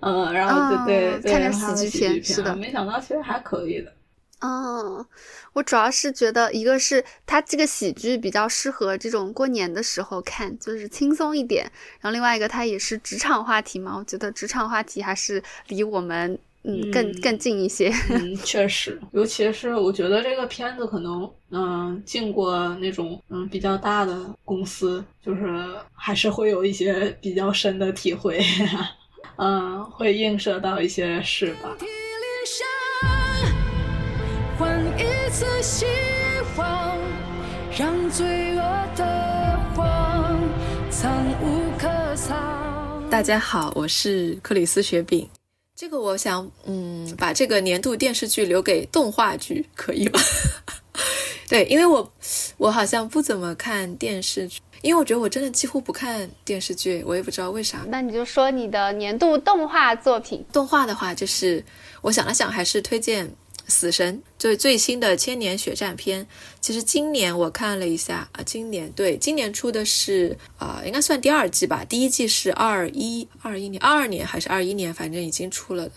嗯，然后就对看点喜剧片，是的，没想到其实还可以的。哦，我主要是觉得，一个是它这个喜剧比较适合这种过年的时候看，就是轻松一点；然后另外一个，它也是职场话题嘛，我觉得职场话题还是离我们。嗯，更更近一些。嗯，确实，尤其是我觉得这个片子可能，嗯，进过那种嗯比较大的公司，就是还是会有一些比较深的体会，嗯，会映射到一些事吧。大家好，我是克里斯雪饼。这个我想，嗯，把这个年度电视剧留给动画剧，可以吗？对，因为我我好像不怎么看电视剧，因为我觉得我真的几乎不看电视剧，我也不知道为啥。那你就说你的年度动画作品。动画的话，就是我想了想，还是推荐。死神就是最新的千年血战篇。其实今年我看了一下啊，今年对，今年出的是啊，应该算第二季吧。第一季是二一二一年，二二年还是二一年，反正已经出了的。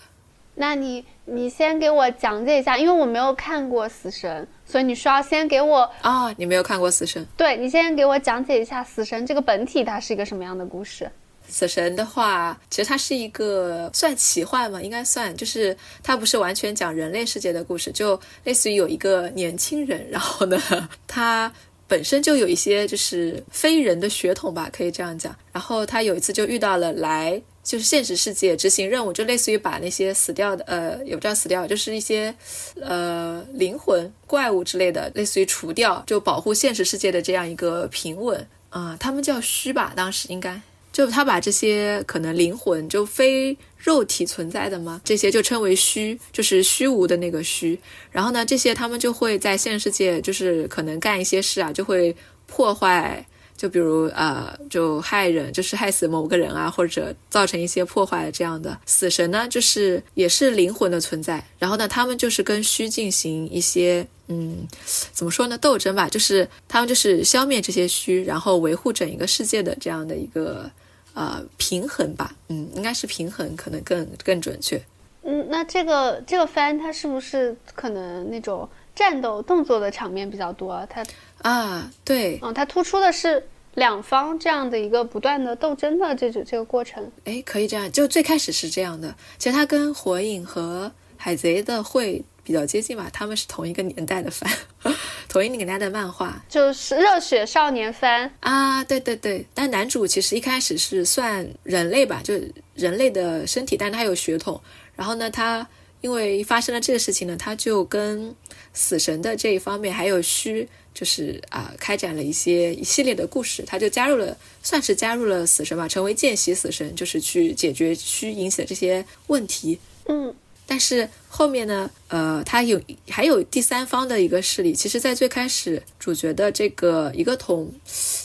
那你你先给我讲解一下，因为我没有看过死神，所以你需要先给我啊，你没有看过死神？对，你先给我讲解一下死神这个本体它是一个什么样的故事？死神的话，其实它是一个算奇幻嘛，应该算，就是它不是完全讲人类世界的故事，就类似于有一个年轻人，然后呢，他本身就有一些就是非人的血统吧，可以这样讲。然后他有一次就遇到了来就是现实世界执行任务，就类似于把那些死掉的呃也不叫死掉，就是一些呃灵魂怪物之类的，类似于除掉，就保护现实世界的这样一个平稳啊、他们叫虚吧，当时应该。就他把这些可能灵魂就非肉体存在的嘛，这些就称为虚，就是虚无的那个虚。然后呢，这些他们就会在现实世界，就是可能干一些事啊，就会破坏，就比如呃，就害人，就是害死某个人啊，或者造成一些破坏这样的。死神呢，就是也是灵魂的存在。然后呢，他们就是跟虚进行一些嗯，怎么说呢，斗争吧，就是他们就是消灭这些虚，然后维护整一个世界的这样的一个。呃，平衡吧，嗯，应该是平衡，可能更更准确。嗯，那这个这个番它是不是可能那种战斗动作的场面比较多？它啊，对，嗯，它突出的是两方这样的一个不断的斗争的这种这个过程。哎，可以这样，就最开始是这样的。其实它跟火影和海贼的会比较接近吧，他们是同一个年代的番，同一个年代的漫画。就是热血少年番啊，对对对，但男主其实一开始是算人类吧，就人类的身体，但他有血统。然后呢，他因为发生了这个事情呢，他就跟死神的这一方面还有虚，就是啊、开展了一些一系列的故事。他就加入了，算是加入了死神吧，成为见习死神，就是去解决虚引起的这些问题。嗯，但是后面呢，呃，他有还有第三方的一个势力。其实，在最开始，主角的这个一个同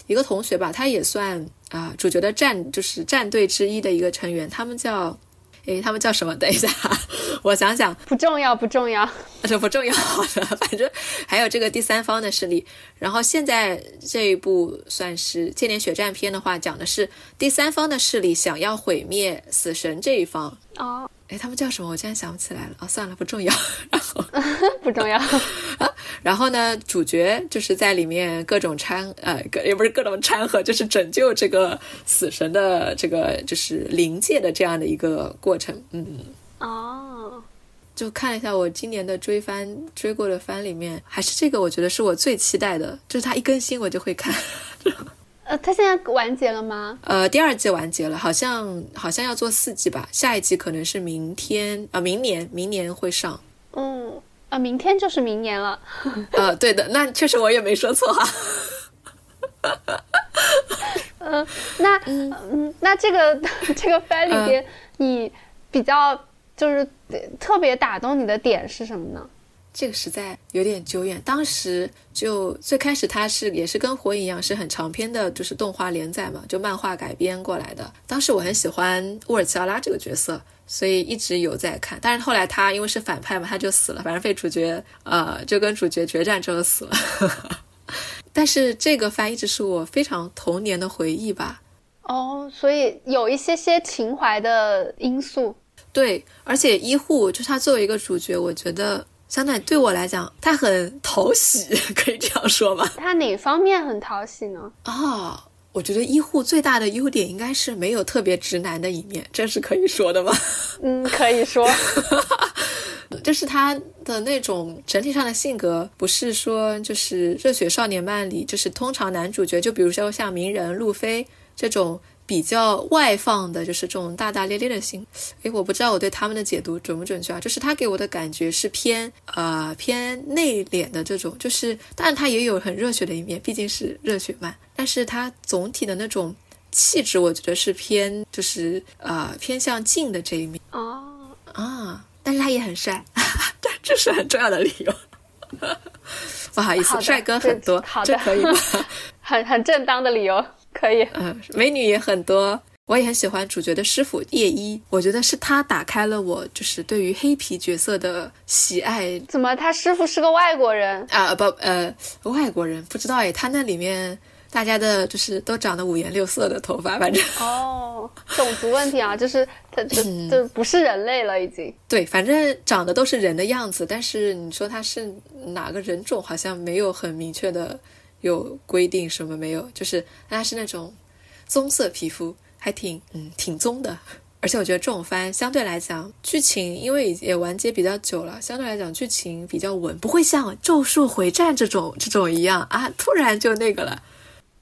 一个同学吧，他也算啊、主角的战就是战队之一的一个成员。他们叫，诶，他们叫什么？等一下，我想想，不重要，不重要。这不重要的，反正还有这个第三方的势力。然后现在这一部算是《千年血战篇》的话，讲的是第三方的势力想要毁灭死神这一方。哦，哎，他们叫什么？我竟然想不起来了。哦，算了，不重要。然后，不重要。然后呢，主角就是在里面各种掺，呃，各也不是各种掺和，就是拯救这个死神的这个就是灵界的这样的一个过程。嗯，哦，就看了一下我今年的追番追过的番里面，还是这个我觉得是我最期待的，就是它一更新我就会看。呃，它现在完结了吗？呃，第二季完结了，好像好像要做四季吧，下一季可能是明天啊、明年明年会上。嗯，啊，明天就是明年了。呃，对的，那确实我也没说错哈。嗯，那嗯，那这个这个番里边，你比较就是特别打动你的点是什么呢？这个实在有点久远，当时就最开始它是也是跟火影一样是很长篇的，就是动画连载嘛，就漫画改编过来的。当时我很喜欢乌尔奇奥拉这个角色，所以一直有在看。但是后来他因为是反派嘛，他就死了，反正被主角呃就跟主角决战之后死了。但是这个番一直是我非常童年的回忆吧。哦，所以有一些些情怀的因素。对，而且医护就是他作为一个主角，我觉得相当于对我来讲，他很讨喜，可以这样说吧？他哪方面很讨喜呢？哦，我觉得医护最大的优点应该是没有特别直男的一面，这是可以说的吗？嗯，可以说。就是他的那种整体上的性格，不是说就是热血少年漫里，就是通常男主角，就比如说像鸣人、路飞这种比较外放的，就是这种大大咧咧的性。诶，我不知道我对他们的解读准不准确啊？就是他给我的感觉是偏呃偏内敛的这种，就是当然他也有很热血的一面，毕竟是热血漫，但是他总体的那种气质，我觉得是偏就是呃偏向静的这一面哦，啊。但是他也很帅，这 这是很重要的理由。不好意思，帅哥很多好，的这可以吗？很很正当的理由，可以。嗯，美女也很多。我也很喜欢主角的师傅叶一，我觉得是他打开了我就是对于黑皮角色的喜爱怎么他师傅是个外国人？啊、不呃外国人不知道哎，他那里面大家的就是都长得五颜六色的头发，反正哦，种族问题啊，就是他这嗯这不是人类了，已经。对，反正长得都是人的样子，但是你说他是哪个人种，好像没有很明确的有规定什么没有，就是他是那种棕色皮肤，还挺嗯挺棕的。而且我觉得这种番相对来讲，剧情因为也完结比较久了，相对来讲剧情比较稳，不会像《咒术回战》这种这种一样啊，突然就那个了。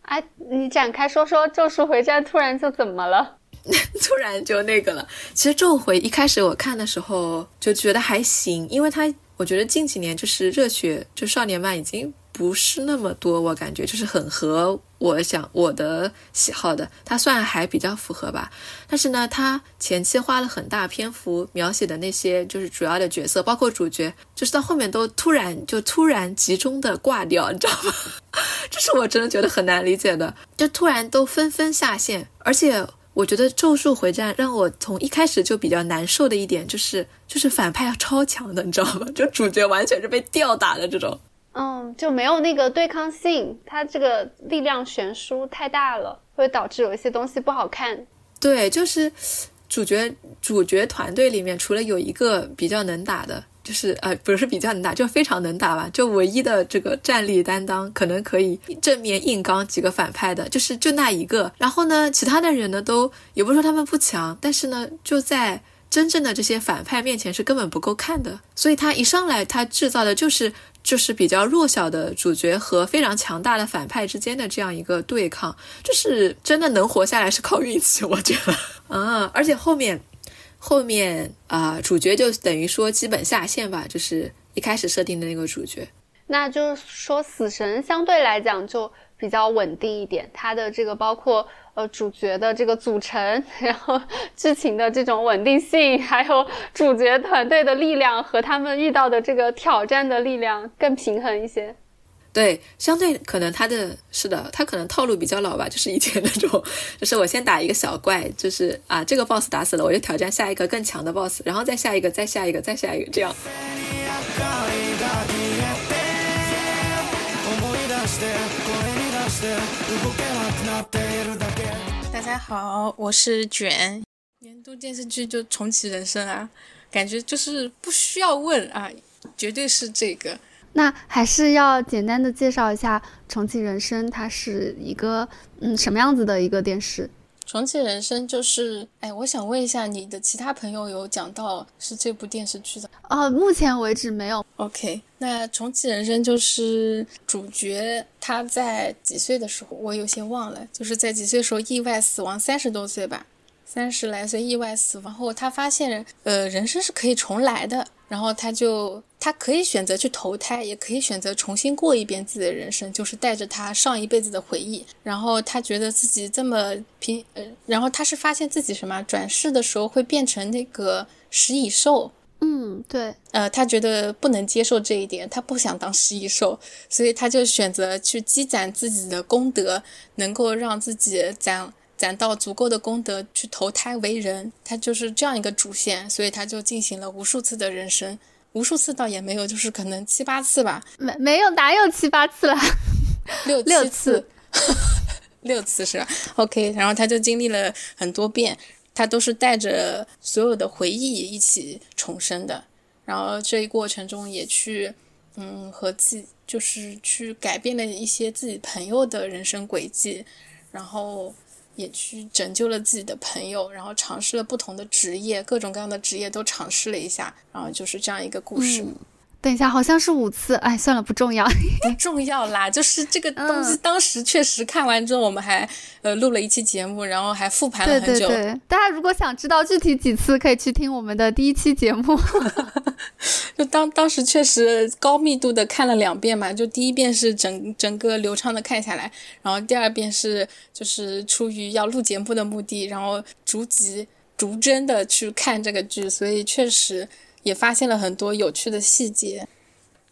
哎，你展开说说《咒术回战》突然就怎么了？突然就那个了。其实《咒回》一开始我看的时候就觉得还行，因为它我觉得近几年就是热血就少年漫已经。不是那么多，我感觉就是很合我想我的喜好的，它算还比较符合吧。但是呢，它前期花了很大篇幅描写的那些就是主要的角色，包括主角，就是到后面都突然就突然集中的挂掉，你知道吗？这是我真的觉得很难理解的，就突然都纷纷下线。而且我觉得《咒术回战》让我从一开始就比较难受的一点就是，就是反派要超强的，你知道吗？就主角完全是被吊打的这种。嗯，就没有那个对抗性，它这个力量悬殊太大了，会导致有一些东西不好看。对，就是主角主角团队里面，除了有一个比较能打的，就是呃，不是比较能打，就非常能打吧，就唯一的这个战力担当，可能可以正面硬刚几个反派的，就是就那一个。然后呢，其他的人呢，都也不是说他们不强，但是呢，就在真正的这些反派面前是根本不够看的。所以他一上来，他制造的就是。就是比较弱小的主角和非常强大的反派之间的这样一个对抗，就是真的能活下来是靠运气，我觉得啊，而且后面后面啊，主角就等于说基本下线吧，就是一开始设定的那个主角，那就是说死神相对来讲就比较稳定一点，他的这个包括。呃，主角的这个组成，然后剧情的这种稳定性，还有主角团队的力量和他们遇到的这个挑战的力量更平衡一些。对，相对可能他的是的，他可能套路比较老吧，就是以前那种，就是我先打一个小怪，就是啊，这个 boss 打死了，我就挑战下一个更强的 boss，然后再下一个，再下一个，再下一个，这样。大家好，我是卷。年度电视剧就重启人生啊，感觉就是不需要问啊，绝对是这个。那还是要简单的介绍一下重启人生，它是一个嗯什么样子的一个电视？重启人生就是，哎，我想问一下，你的其他朋友有讲到是这部电视剧的？哦，目前为止没有。OK，那重启人生就是主角他在几岁的时候，我有些忘了，就是在几岁时候意外死亡，三十多岁吧，三十来岁意外死亡后，他发现，呃，人生是可以重来的。然后他就，他可以选择去投胎，也可以选择重新过一遍自己的人生，就是带着他上一辈子的回忆。然后他觉得自己这么平，呃，然后他是发现自己什么转世的时候会变成那个食蚁兽。嗯，对。呃，他觉得不能接受这一点，他不想当食蚁兽，所以他就选择去积攒自己的功德，能够让自己攒。攒到足够的功德去投胎为人，他就是这样一个主线，所以他就进行了无数次的人生，无数次倒也没有，就是可能七八次吧。没没有哪有七八次了，六六次，六次是吧？OK，然后他就经历了很多遍，他都是带着所有的回忆一起重生的，然后这一过程中也去嗯和自己就是去改变了一些自己朋友的人生轨迹，然后。也去拯救了自己的朋友，然后尝试了不同的职业，各种各样的职业都尝试了一下，然后就是这样一个故事。等一下，好像是五次，哎，算了，不重要，不重要啦。就是这个东西，当时确实看完之后，我们还呃录了一期节目，然后还复盘了很久。对对对，大家如果想知道具体几次，可以去听我们的第一期节目。就当当时确实高密度的看了两遍嘛，就第一遍是整整个流畅的看下来，然后第二遍是就是出于要录节目的目的，然后逐集逐帧的去看这个剧，所以确实。也发现了很多有趣的细节，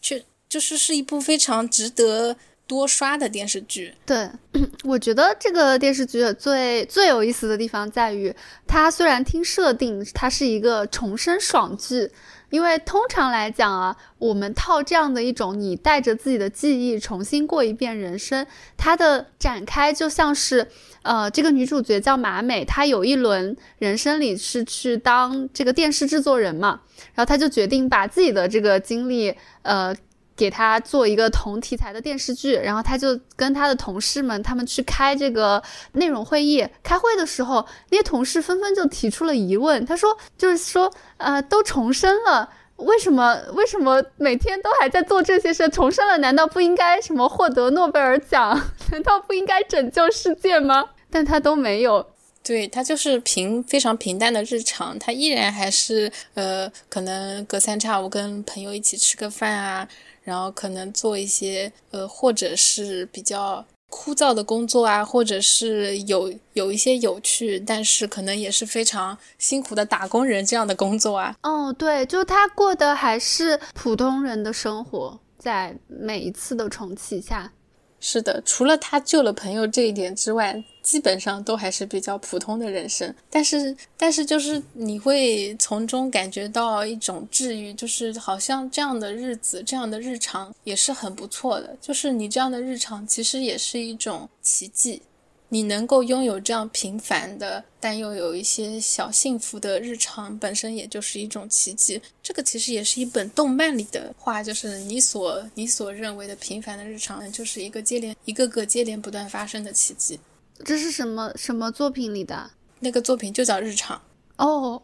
确就是是一部非常值得多刷的电视剧。对，我觉得这个电视剧最最有意思的地方在于，它虽然听设定它是一个重生爽剧，因为通常来讲啊，我们套这样的一种你带着自己的记忆重新过一遍人生，它的展开就像是。呃，这个女主角叫马美，她有一轮人生里是去当这个电视制作人嘛，然后她就决定把自己的这个经历，呃，给他做一个同题材的电视剧，然后他就跟他的同事们他们去开这个内容会议。开会的时候，那些同事纷纷就提出了疑问，他说：“就是说，呃，都重生了。”为什么为什么每天都还在做这些事？重生了，难道不应该什么获得诺贝尔奖？难道不应该拯救世界吗？但他都没有。对他就是平非常平淡的日常，他依然还是呃，可能隔三差五跟朋友一起吃个饭啊，然后可能做一些呃，或者是比较。枯燥的工作啊，或者是有有一些有趣，但是可能也是非常辛苦的打工人这样的工作啊。哦，对，就他过的还是普通人的生活，在每一次的重启下。是的，除了他救了朋友这一点之外，基本上都还是比较普通的人生。但是，但是就是你会从中感觉到一种治愈，就是好像这样的日子、这样的日常也是很不错的。就是你这样的日常，其实也是一种奇迹。你能够拥有这样平凡的，但又有一些小幸福的日常，本身也就是一种奇迹。这个其实也是一本动漫里的话，就是你所你所认为的平凡的日常，就是一个接连一个个接连不断发生的奇迹。这是什么什么作品里的？那个作品就叫《日常》哦，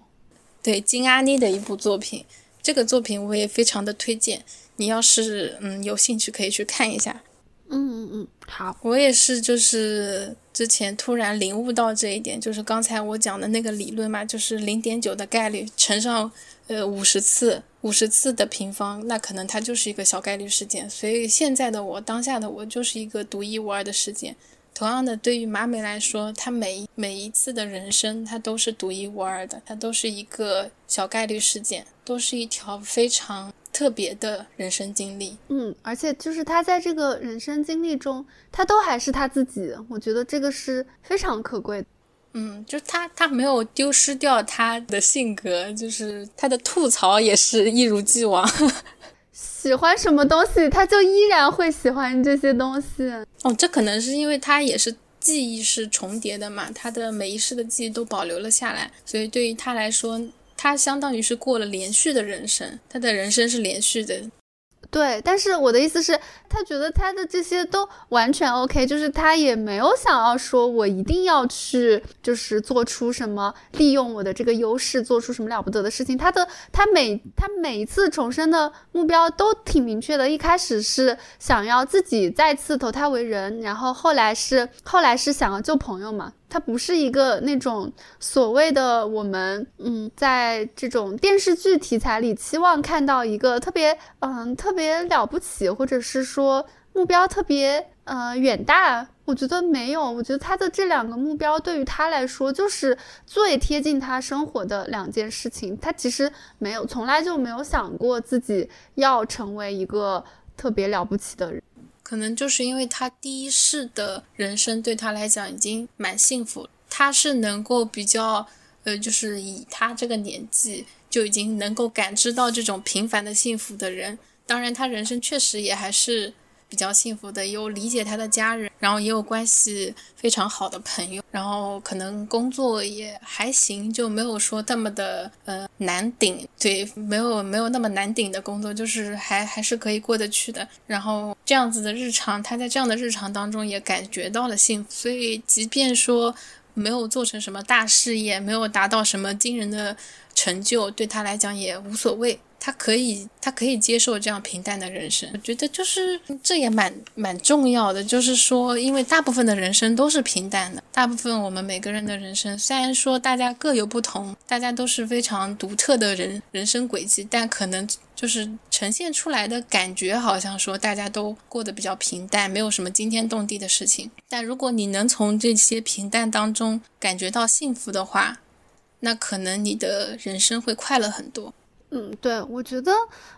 对，金阿妮的一部作品。这个作品我也非常的推荐，你要是嗯有兴趣可以去看一下。嗯嗯嗯，好，我也是，就是之前突然领悟到这一点，就是刚才我讲的那个理论嘛，就是零点九的概率乘上呃五十次，五十次的平方，那可能它就是一个小概率事件。所以现在的我，当下的我就是一个独一无二的事件。同样的，对于马美来说，她每每一次的人生，她都是独一无二的，她都是一个小概率事件，都是一条非常。特别的人生经历，嗯，而且就是她在这个人生经历中，她都还是她自己，我觉得这个是非常可贵的，嗯，就是他他没有丢失掉他的性格，就是他的吐槽也是一如既往，喜欢什么东西他就依然会喜欢这些东西，哦，这可能是因为他也是记忆是重叠的嘛，他的每一世的记忆都保留了下来，所以对于他来说。他相当于是过了连续的人生，他的人生是连续的。对，但是我的意思是，他觉得他的这些都完全 OK，就是他也没有想要说我一定要去，就是做出什么利用我的这个优势，做出什么了不得的事情。他的他每他每一次重生的目标都挺明确的，一开始是想要自己再次投胎为人，然后后来是后来是想要救朋友嘛。它不是一个那种所谓的我们，嗯，在这种电视剧题材里期望看到一个特别，嗯，特别了不起，或者是说目标特别，呃，远大。我觉得没有，我觉得他的这两个目标对于他来说就是最贴近他生活的两件事情。他其实没有，从来就没有想过自己要成为一个特别了不起的人。可能就是因为他第一世的人生对他来讲已经蛮幸福，他是能够比较，呃，就是以他这个年纪就已经能够感知到这种平凡的幸福的人。当然，他人生确实也还是。比较幸福的，有理解他的家人，然后也有关系非常好的朋友，然后可能工作也还行，就没有说那么的呃难顶，对，没有没有那么难顶的工作，就是还还是可以过得去的。然后这样子的日常，他在这样的日常当中也感觉到了幸福，所以即便说没有做成什么大事业，没有达到什么惊人的成就，对他来讲也无所谓。他可以，他可以接受这样平淡的人生。我觉得就是这也蛮蛮重要的，就是说，因为大部分的人生都是平淡的，大部分我们每个人的人生，虽然说大家各有不同，大家都是非常独特的人人生轨迹，但可能就是呈现出来的感觉，好像说大家都过得比较平淡，没有什么惊天动地的事情。但如果你能从这些平淡当中感觉到幸福的话，那可能你的人生会快乐很多。嗯，对，我觉得《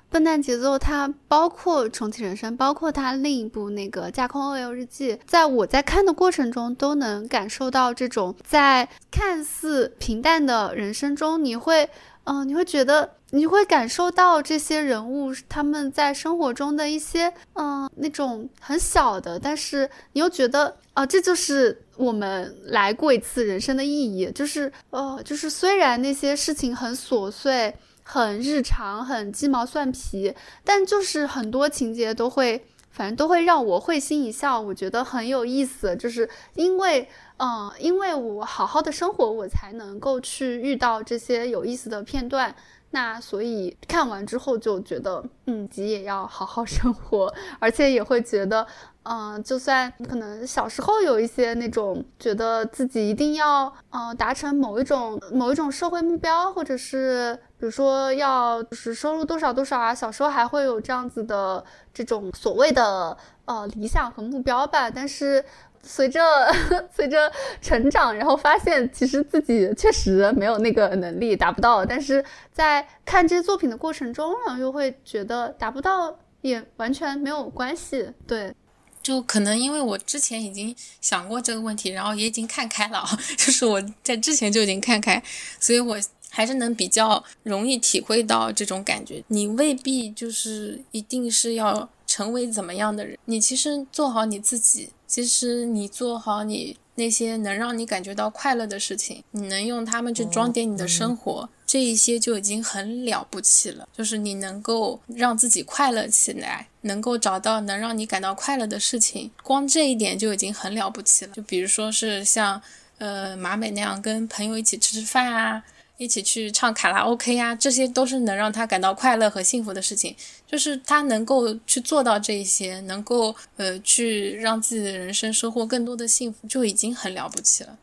笨蛋节奏》它包括重启人生，包括它另一部那个《架空 OL 日记》，在我在看的过程中，都能感受到这种在看似平淡的人生中，你会，嗯，你会觉得，你会感受到这些人物他们在生活中的一些，嗯，那种很小的，但是你又觉得，啊，这就是我们来过一次人生的意义，就是，呃，就是虽然那些事情很琐碎。很日常、很鸡毛蒜皮，但就是很多情节都会，反正都会让我会心一笑，我觉得很有意思，就是因为，嗯，因为我好好的生活，我才能够去遇到这些有意思的片段。那所以看完之后就觉得，嗯，自己也要好好 生活，而且也会觉得，嗯，就算可能小时候有一些那种觉得自己一定要，嗯，达成某一种某一种社会目标，或者是比如说要就是收入多少多少啊，小时候还会有这样子的这种所谓的呃理想和目标吧，但是。随着 随着成长，然后发现其实自己确实没有那个能力达不到，但是在看这些作品的过程中，然后又会觉得达不到也完全没有关系。对，就可能因为我之前已经想过这个问题，然后也已经看开了，就是我在之前就已经看开，所以我还是能比较容易体会到这种感觉。你未必就是一定是要成为怎么样的人，你其实做好你自己。其实你做好你那些能让你感觉到快乐的事情，你能用它们去装点你的生活，这一些就已经很了不起了。就是你能够让自己快乐起来，能够找到能让你感到快乐的事情，光这一点就已经很了不起了。就比如说是像呃马美那样跟朋友一起吃吃饭啊。一起去唱卡拉 OK 呀，这些都是能让他感到快乐和幸福的事情。就是他能够去做到这些，能够呃去让自己的人生收获更多的幸福，就已经很了不起了。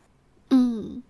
嗯，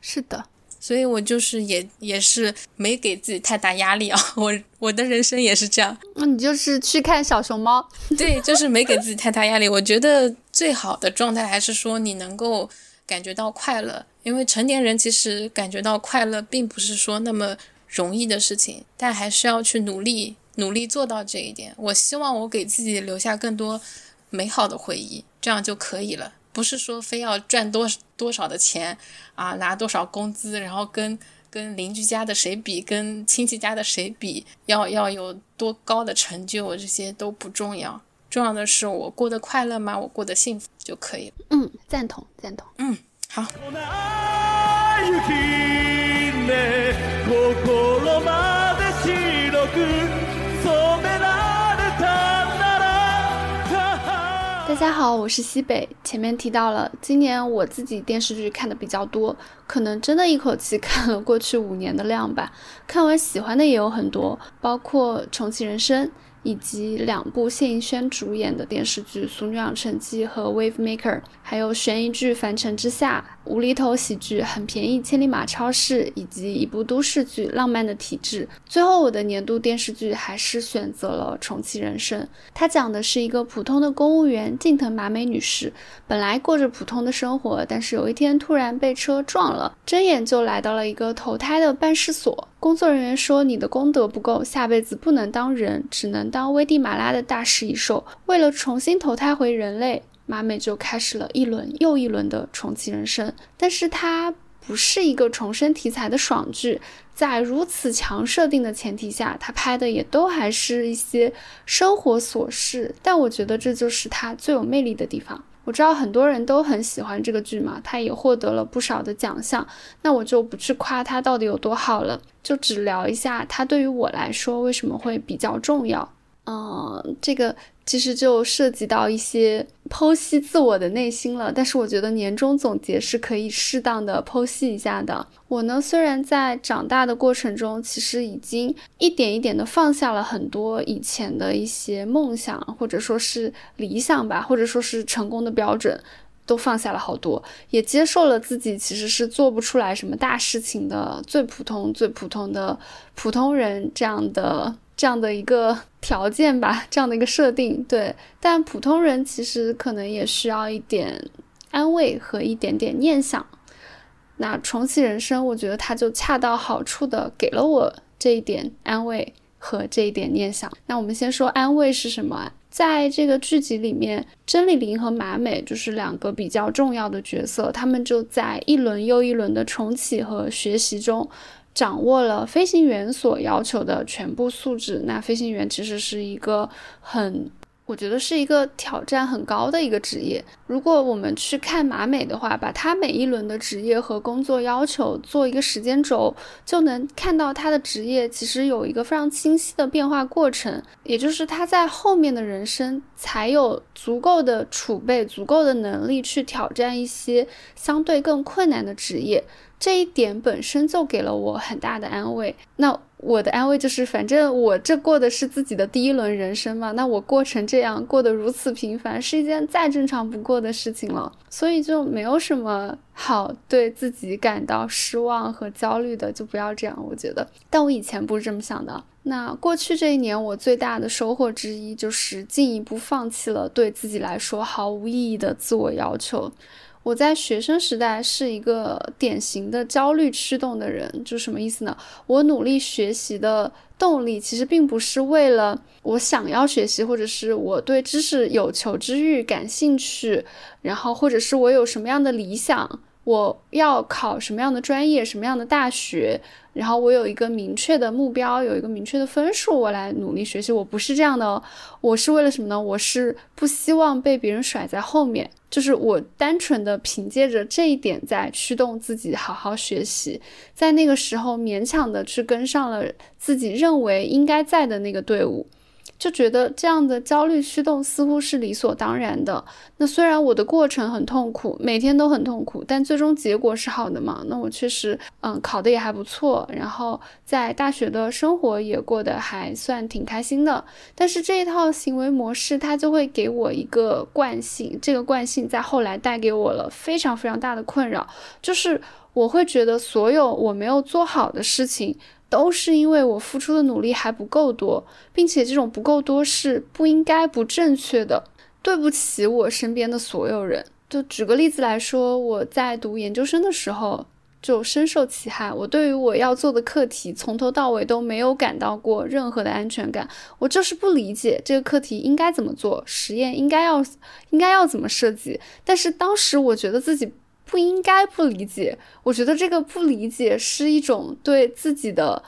是的，所以我就是也也是没给自己太大压力啊。我我的人生也是这样。那你就是去看小熊猫？对，就是没给自己太大压力。我觉得最好的状态还是说你能够感觉到快乐。因为成年人其实感觉到快乐，并不是说那么容易的事情，但还是要去努力，努力做到这一点。我希望我给自己留下更多美好的回忆，这样就可以了。不是说非要赚多多少的钱啊，拿多少工资，然后跟跟邻居家的谁比，跟亲戚家的谁比，要要有多高的成就，这些都不重要。重要的是我过得快乐吗？我过得幸福就可以了。嗯，赞同，赞同。嗯。好。大家好，我是西北。前面提到了，今年我自己电视剧看的比较多，可能真的一口气看了过去五年的量吧。看完喜欢的也有很多，包括《重启人生》。以及两部谢盈萱主演的电视剧《俗女养成记》和《Wave Maker》，还有悬疑剧《凡尘之下》、无厘头喜剧《很便宜千里马超市》，以及一部都市剧《浪漫的体质》。最后，我的年度电视剧还是选择了《重启人生》。它讲的是一个普通的公务员近藤麻美女士，本来过着普通的生活，但是有一天突然被车撞了，睁眼就来到了一个投胎的办事所。工作人员说：“你的功德不够，下辈子不能当人，只能当危地马拉的大食蚁兽。为了重新投胎回人类，马美就开始了一轮又一轮的重启人生。但是它不是一个重生题材的爽剧，在如此强设定的前提下，它拍的也都还是一些生活琐事。但我觉得这就是它最有魅力的地方。”我知道很多人都很喜欢这个剧嘛，他也获得了不少的奖项。那我就不去夸他到底有多好了，就只聊一下他对于我来说为什么会比较重要。嗯，这个。其实就涉及到一些剖析自我的内心了，但是我觉得年终总结是可以适当的剖析一下的。我呢，虽然在长大的过程中，其实已经一点一点的放下了很多以前的一些梦想，或者说是理想吧，或者说是成功的标准，都放下了好多，也接受了自己其实是做不出来什么大事情的，最普通、最普通的普通人这样的。这样的一个条件吧，这样的一个设定，对。但普通人其实可能也需要一点安慰和一点点念想。那重启人生，我觉得它就恰到好处的给了我这一点安慰和这一点念想。那我们先说安慰是什么？在这个剧集里面，甄丽玲和马美就是两个比较重要的角色，他们就在一轮又一轮的重启和学习中。掌握了飞行员所要求的全部素质，那飞行员其实是一个很，我觉得是一个挑战很高的一个职业。如果我们去看马美的话，把他每一轮的职业和工作要求做一个时间轴，就能看到他的职业其实有一个非常清晰的变化过程，也就是他在后面的人生才有足够的储备、足够的能力去挑战一些相对更困难的职业。这一点本身就给了我很大的安慰。那我的安慰就是，反正我这过的是自己的第一轮人生嘛，那我过成这样，过得如此平凡，是一件再正常不过的事情了，所以就没有什么好对自己感到失望和焦虑的，就不要这样。我觉得，但我以前不是这么想的。那过去这一年，我最大的收获之一就是进一步放弃了对自己来说毫无意义的自我要求。我在学生时代是一个典型的焦虑驱动的人，就什么意思呢？我努力学习的动力其实并不是为了我想要学习，或者是我对知识有求知欲感兴趣，然后或者是我有什么样的理想，我要考什么样的专业，什么样的大学。然后我有一个明确的目标，有一个明确的分数，我来努力学习。我不是这样的，我是为了什么呢？我是不希望被别人甩在后面，就是我单纯的凭借着这一点在驱动自己好好学习，在那个时候勉强的去跟上了自己认为应该在的那个队伍。就觉得这样的焦虑驱动似乎是理所当然的。那虽然我的过程很痛苦，每天都很痛苦，但最终结果是好的嘛？那我确实，嗯，考的也还不错，然后在大学的生活也过得还算挺开心的。但是这一套行为模式，它就会给我一个惯性，这个惯性在后来带给我了非常非常大的困扰，就是我会觉得所有我没有做好的事情。都是因为我付出的努力还不够多，并且这种不够多是不应该、不正确的。对不起，我身边的所有人。就举个例子来说，我在读研究生的时候就深受其害。我对于我要做的课题从头到尾都没有感到过任何的安全感。我就是不理解这个课题应该怎么做，实验应该要应该要怎么设计。但是当时我觉得自己。不应该不理解，我觉得这个不理解是一种对自己的，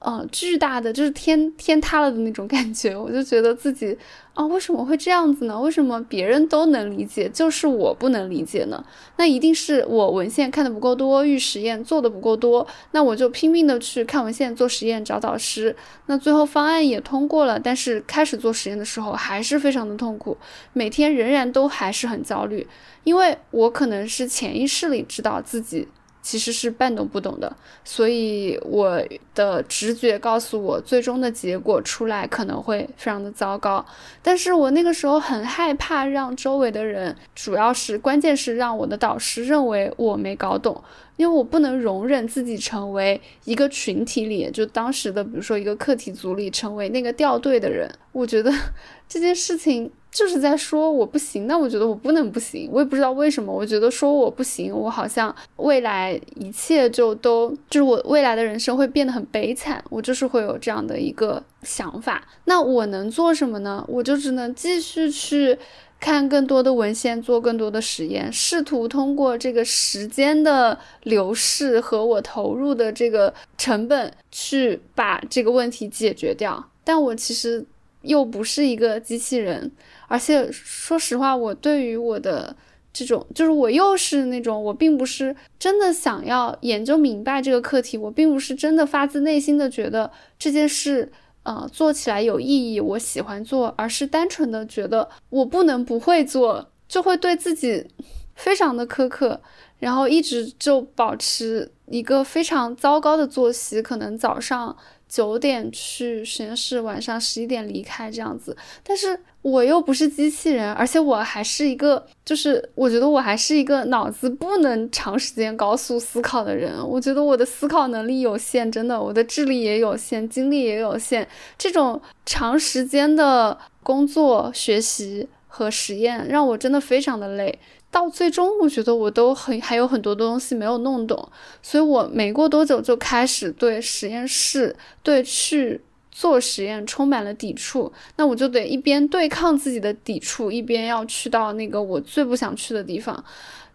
呃，巨大的就是天天塌了的那种感觉。我就觉得自己啊，为什么会这样子呢？为什么别人都能理解，就是我不能理解呢？那一定是我文献看的不够多，预实验做的不够多。那我就拼命的去看文献、做实验、找导师。那最后方案也通过了，但是开始做实验的时候还是非常的痛苦，每天仍然都还是很焦虑。因为我可能是潜意识里知道自己其实是半懂不懂的，所以我的直觉告诉我，最终的结果出来可能会非常的糟糕。但是我那个时候很害怕让周围的人，主要是关键是让我的导师认为我没搞懂，因为我不能容忍自己成为一个群体里，就当时的比如说一个课题组里成为那个掉队的人。我觉得 这件事情。就是在说我不行，那我觉得我不能不行，我也不知道为什么。我觉得说我不行，我好像未来一切就都就是我未来的人生会变得很悲惨，我就是会有这样的一个想法。那我能做什么呢？我就只能继续去看更多的文献，做更多的实验，试图通过这个时间的流逝和我投入的这个成本去把这个问题解决掉。但我其实又不是一个机器人。而且说实话，我对于我的这种，就是我又是那种，我并不是真的想要研究明白这个课题，我并不是真的发自内心的觉得这件事，呃，做起来有意义，我喜欢做，而是单纯的觉得我不能不会做，就会对自己非常的苛刻，然后一直就保持一个非常糟糕的作息，可能早上。九点去实验室，晚上十一点离开这样子。但是我又不是机器人，而且我还是一个，就是我觉得我还是一个脑子不能长时间高速思考的人。我觉得我的思考能力有限，真的，我的智力也有限，精力也有限。这种长时间的工作、学习和实验，让我真的非常的累。到最终，我觉得我都很还有很多东西没有弄懂，所以我没过多久就开始对实验室、对去做实验充满了抵触。那我就得一边对抗自己的抵触，一边要去到那个我最不想去的地方。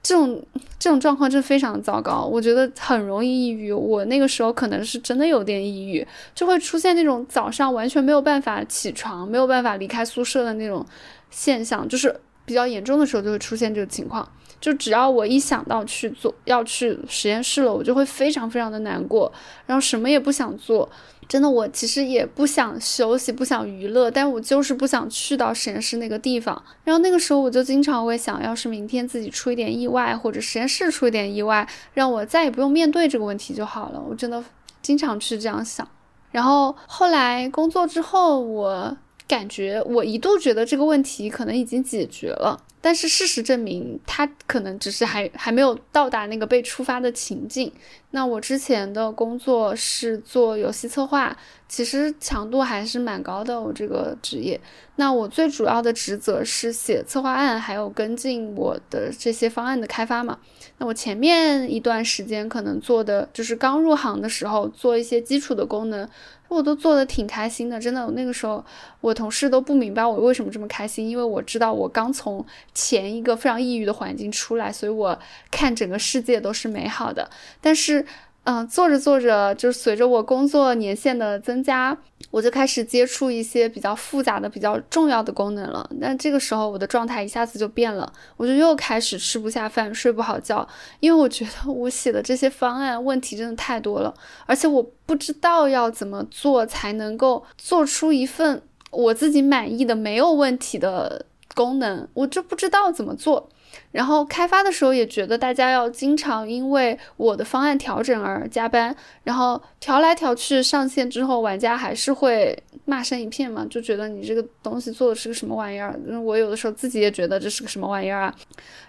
这种这种状况真非常糟糕，我觉得很容易抑郁。我那个时候可能是真的有点抑郁，就会出现那种早上完全没有办法起床、没有办法离开宿舍的那种现象，就是。比较严重的时候就会出现这个情况。就只要我一想到去做要去实验室了，我就会非常非常的难过，然后什么也不想做。真的，我其实也不想休息，不想娱乐，但我就是不想去到实验室那个地方。然后那个时候我就经常会想，要是明天自己出一点意外，或者实验室出一点意外，让我再也不用面对这个问题就好了。我真的经常去这样想。然后后来工作之后，我感觉我一度觉得这个问题可能已经解决了。但是事实证明，他可能只是还还没有到达那个被触发的情境。那我之前的工作是做游戏策划，其实强度还是蛮高的。我这个职业，那我最主要的职责是写策划案，还有跟进我的这些方案的开发嘛。那我前面一段时间可能做的就是刚入行的时候做一些基础的功能。我都做的挺开心的，真的。那个时候，我同事都不明白我为什么这么开心，因为我知道我刚从前一个非常抑郁的环境出来，所以我看整个世界都是美好的。但是。嗯，做着做着，就随着我工作年限的增加，我就开始接触一些比较复杂的、比较重要的功能了。但这个时候，我的状态一下子就变了，我就又开始吃不下饭、睡不好觉，因为我觉得我写的这些方案问题真的太多了，而且我不知道要怎么做才能够做出一份我自己满意的、没有问题的功能，我就不知道怎么做。然后开发的时候也觉得大家要经常因为我的方案调整而加班，然后调来调去上线之后，玩家还是会骂声一片嘛，就觉得你这个东西做的是个什么玩意儿。我有的时候自己也觉得这是个什么玩意儿啊。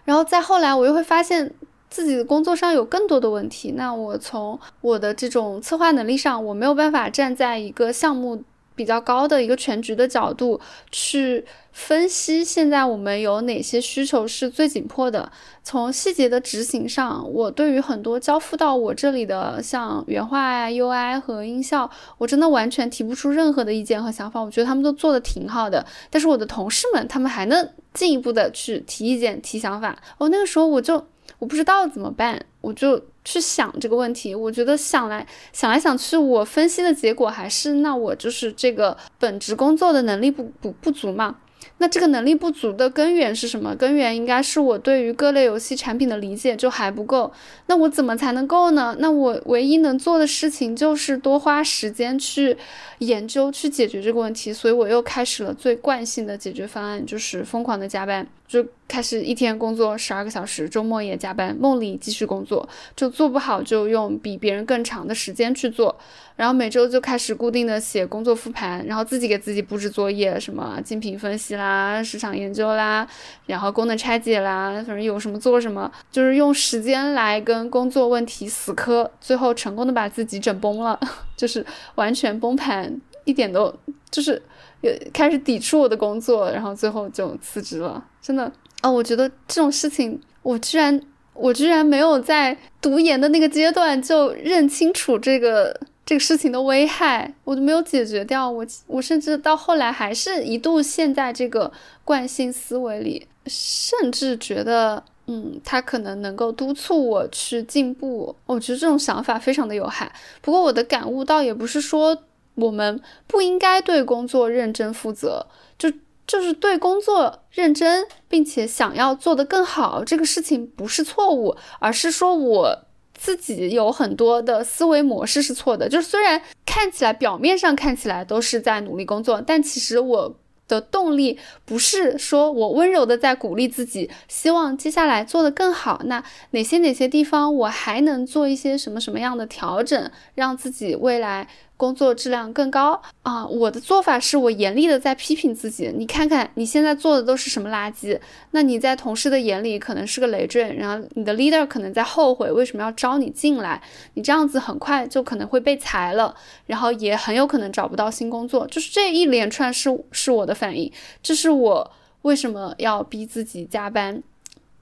然后再后来，我又会发现自己的工作上有更多的问题。那我从我的这种策划能力上，我没有办法站在一个项目。比较高的一个全局的角度去分析，现在我们有哪些需求是最紧迫的？从细节的执行上，我对于很多交付到我这里的，像原画呀、UI 和音效，我真的完全提不出任何的意见和想法。我觉得他们都做的挺好的，但是我的同事们他们还能进一步的去提意见、提想法。我那个时候我就我不知道怎么办，我就。去想这个问题，我觉得想来想来想去，我分析的结果还是那我就是这个本职工作的能力不不不足嘛。那这个能力不足的根源是什么？根源应该是我对于各类游戏产品的理解就还不够。那我怎么才能够呢？那我唯一能做的事情就是多花时间去研究、去解决这个问题。所以我又开始了最惯性的解决方案，就是疯狂的加班。就开始一天工作十二个小时，周末也加班，梦里继续工作，就做不好就用比别人更长的时间去做，然后每周就开始固定的写工作复盘，然后自己给自己布置作业，什么竞品分析啦、市场研究啦，然后功能拆解啦，反正有什么做什么，就是用时间来跟工作问题死磕，最后成功的把自己整崩了，就是完全崩盘，一点都就是也开始抵触我的工作，然后最后就辞职了。真的啊，我觉得这种事情，我居然我居然没有在读研的那个阶段就认清楚这个这个事情的危害，我都没有解决掉。我我甚至到后来还是一度陷在这个惯性思维里，甚至觉得，嗯，他可能能够督促我去进步。我觉得这种想法非常的有害。不过我的感悟倒也不是说我们不应该对工作认真负责，就。就是对工作认真，并且想要做得更好，这个事情不是错误，而是说我自己有很多的思维模式是错的。就是虽然看起来表面上看起来都是在努力工作，但其实我的动力不是说我温柔的在鼓励自己，希望接下来做得更好。那哪些哪些地方我还能做一些什么什么样的调整，让自己未来。工作质量更高啊！我的做法是我严厉的在批评自己。你看看你现在做的都是什么垃圾？那你在同事的眼里可能是个累赘，然后你的 leader 可能在后悔为什么要招你进来。你这样子很快就可能会被裁了，然后也很有可能找不到新工作。就是这一连串是是我的反应，这是我为什么要逼自己加班。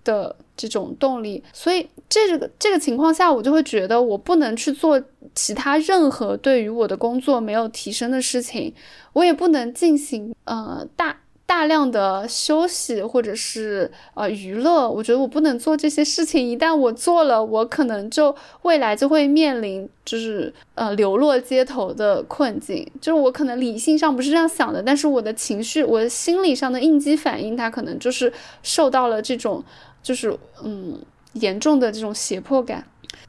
的这种动力，所以这个这个情况下，我就会觉得我不能去做其他任何对于我的工作没有提升的事情，我也不能进行呃大大量的休息或者是呃娱乐，我觉得我不能做这些事情。一旦我做了，我可能就未来就会面临就是呃流落街头的困境。就是我可能理性上不是这样想的，但是我的情绪，我的心理上的应激反应，它可能就是受到了这种就是嗯严重的这种胁迫感。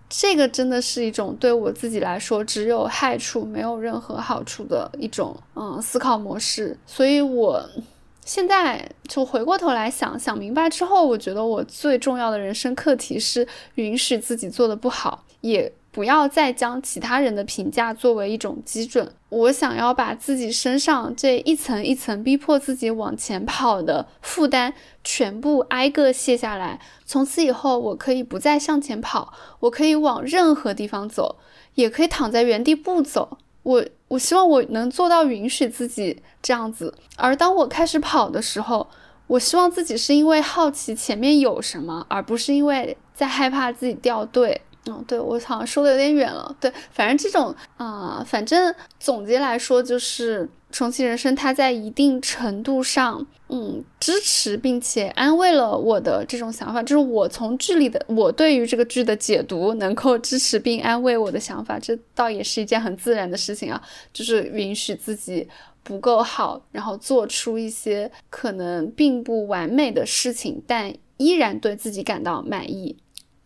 这个真的是一种对我自己来说只有害处没有任何好处的一种嗯思考模式，所以我。现在就回过头来想想明白之后，我觉得我最重要的人生课题是允许自己做的不好，也不要再将其他人的评价作为一种基准。我想要把自己身上这一层一层逼迫自己往前跑的负担全部挨个卸下来。从此以后，我可以不再向前跑，我可以往任何地方走，也可以躺在原地不走。我我希望我能做到允许自己这样子，而当我开始跑的时候，我希望自己是因为好奇前面有什么，而不是因为在害怕自己掉队。嗯，对我好像说的有点远了。对，反正这种啊，反正总结来说就是。重启人生，它在一定程度上，嗯，支持并且安慰了我的这种想法，就是我从剧里的我对于这个剧的解读，能够支持并安慰我的想法，这倒也是一件很自然的事情啊，就是允许自己不够好，然后做出一些可能并不完美的事情，但依然对自己感到满意。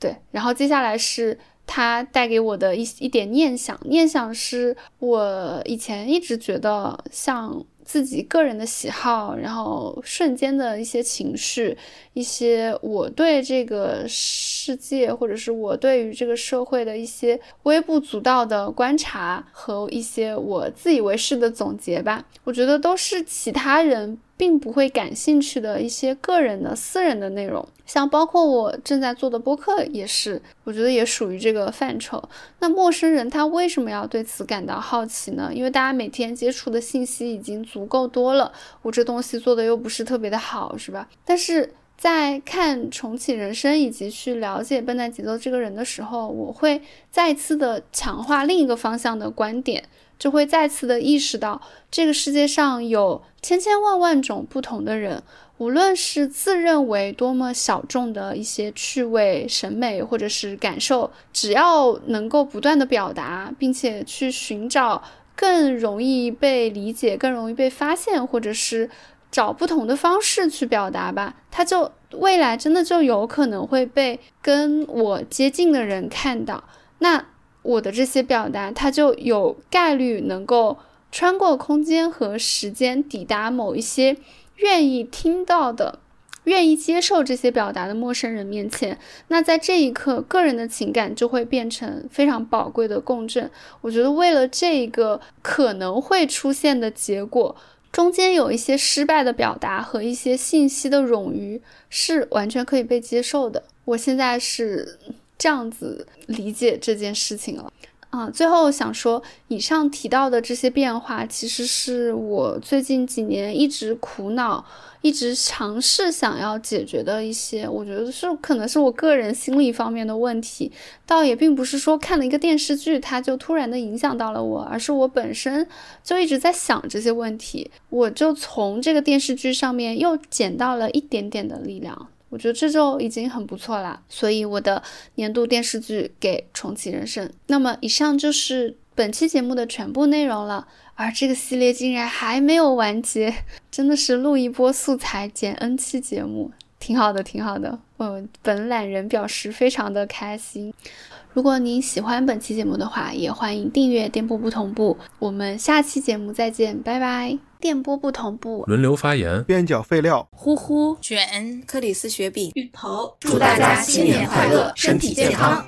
对，然后接下来是。它带给我的一一点念想，念想是我以前一直觉得像自己个人的喜好，然后瞬间的一些情绪，一些我对这个世界或者是我对于这个社会的一些微不足道的观察和一些我自以为是的总结吧，我觉得都是其他人。并不会感兴趣的一些个人的私人的内容，像包括我正在做的播客也是，我觉得也属于这个范畴。那陌生人他为什么要对此感到好奇呢？因为大家每天接触的信息已经足够多了，我这东西做的又不是特别的好，是吧？但是在看重启人生以及去了解笨蛋节奏这个人的时候，我会再次的强化另一个方向的观点。就会再次的意识到，这个世界上有千千万万种不同的人，无论是自认为多么小众的一些趣味、审美或者是感受，只要能够不断的表达，并且去寻找更容易被理解、更容易被发现，或者是找不同的方式去表达吧，他就未来真的就有可能会被跟我接近的人看到。那。我的这些表达，它就有概率能够穿过空间和时间，抵达某一些愿意听到的、愿意接受这些表达的陌生人面前。那在这一刻，个人的情感就会变成非常宝贵的共振。我觉得，为了这个可能会出现的结果，中间有一些失败的表达和一些信息的冗余，是完全可以被接受的。我现在是。这样子理解这件事情了啊！最后想说，以上提到的这些变化，其实是我最近几年一直苦恼、一直尝试想要解决的一些，我觉得是可能是我个人心理方面的问题。倒也并不是说看了一个电视剧，它就突然的影响到了我，而是我本身就一直在想这些问题，我就从这个电视剧上面又捡到了一点点的力量。我觉得这就已经很不错啦，所以我的年度电视剧给重启人生。那么以上就是本期节目的全部内容了，而这个系列竟然还没有完结，真的是录一波素材剪 N 期节目，挺好的，挺好的。嗯，本懒人表示非常的开心。如果您喜欢本期节目的话，也欢迎订阅电波不同步。我们下期节目再见，拜拜。电波不同步，轮流发言，边角废料，呼呼卷，克里斯雪饼，芋头，祝大家新年快乐，身体健康。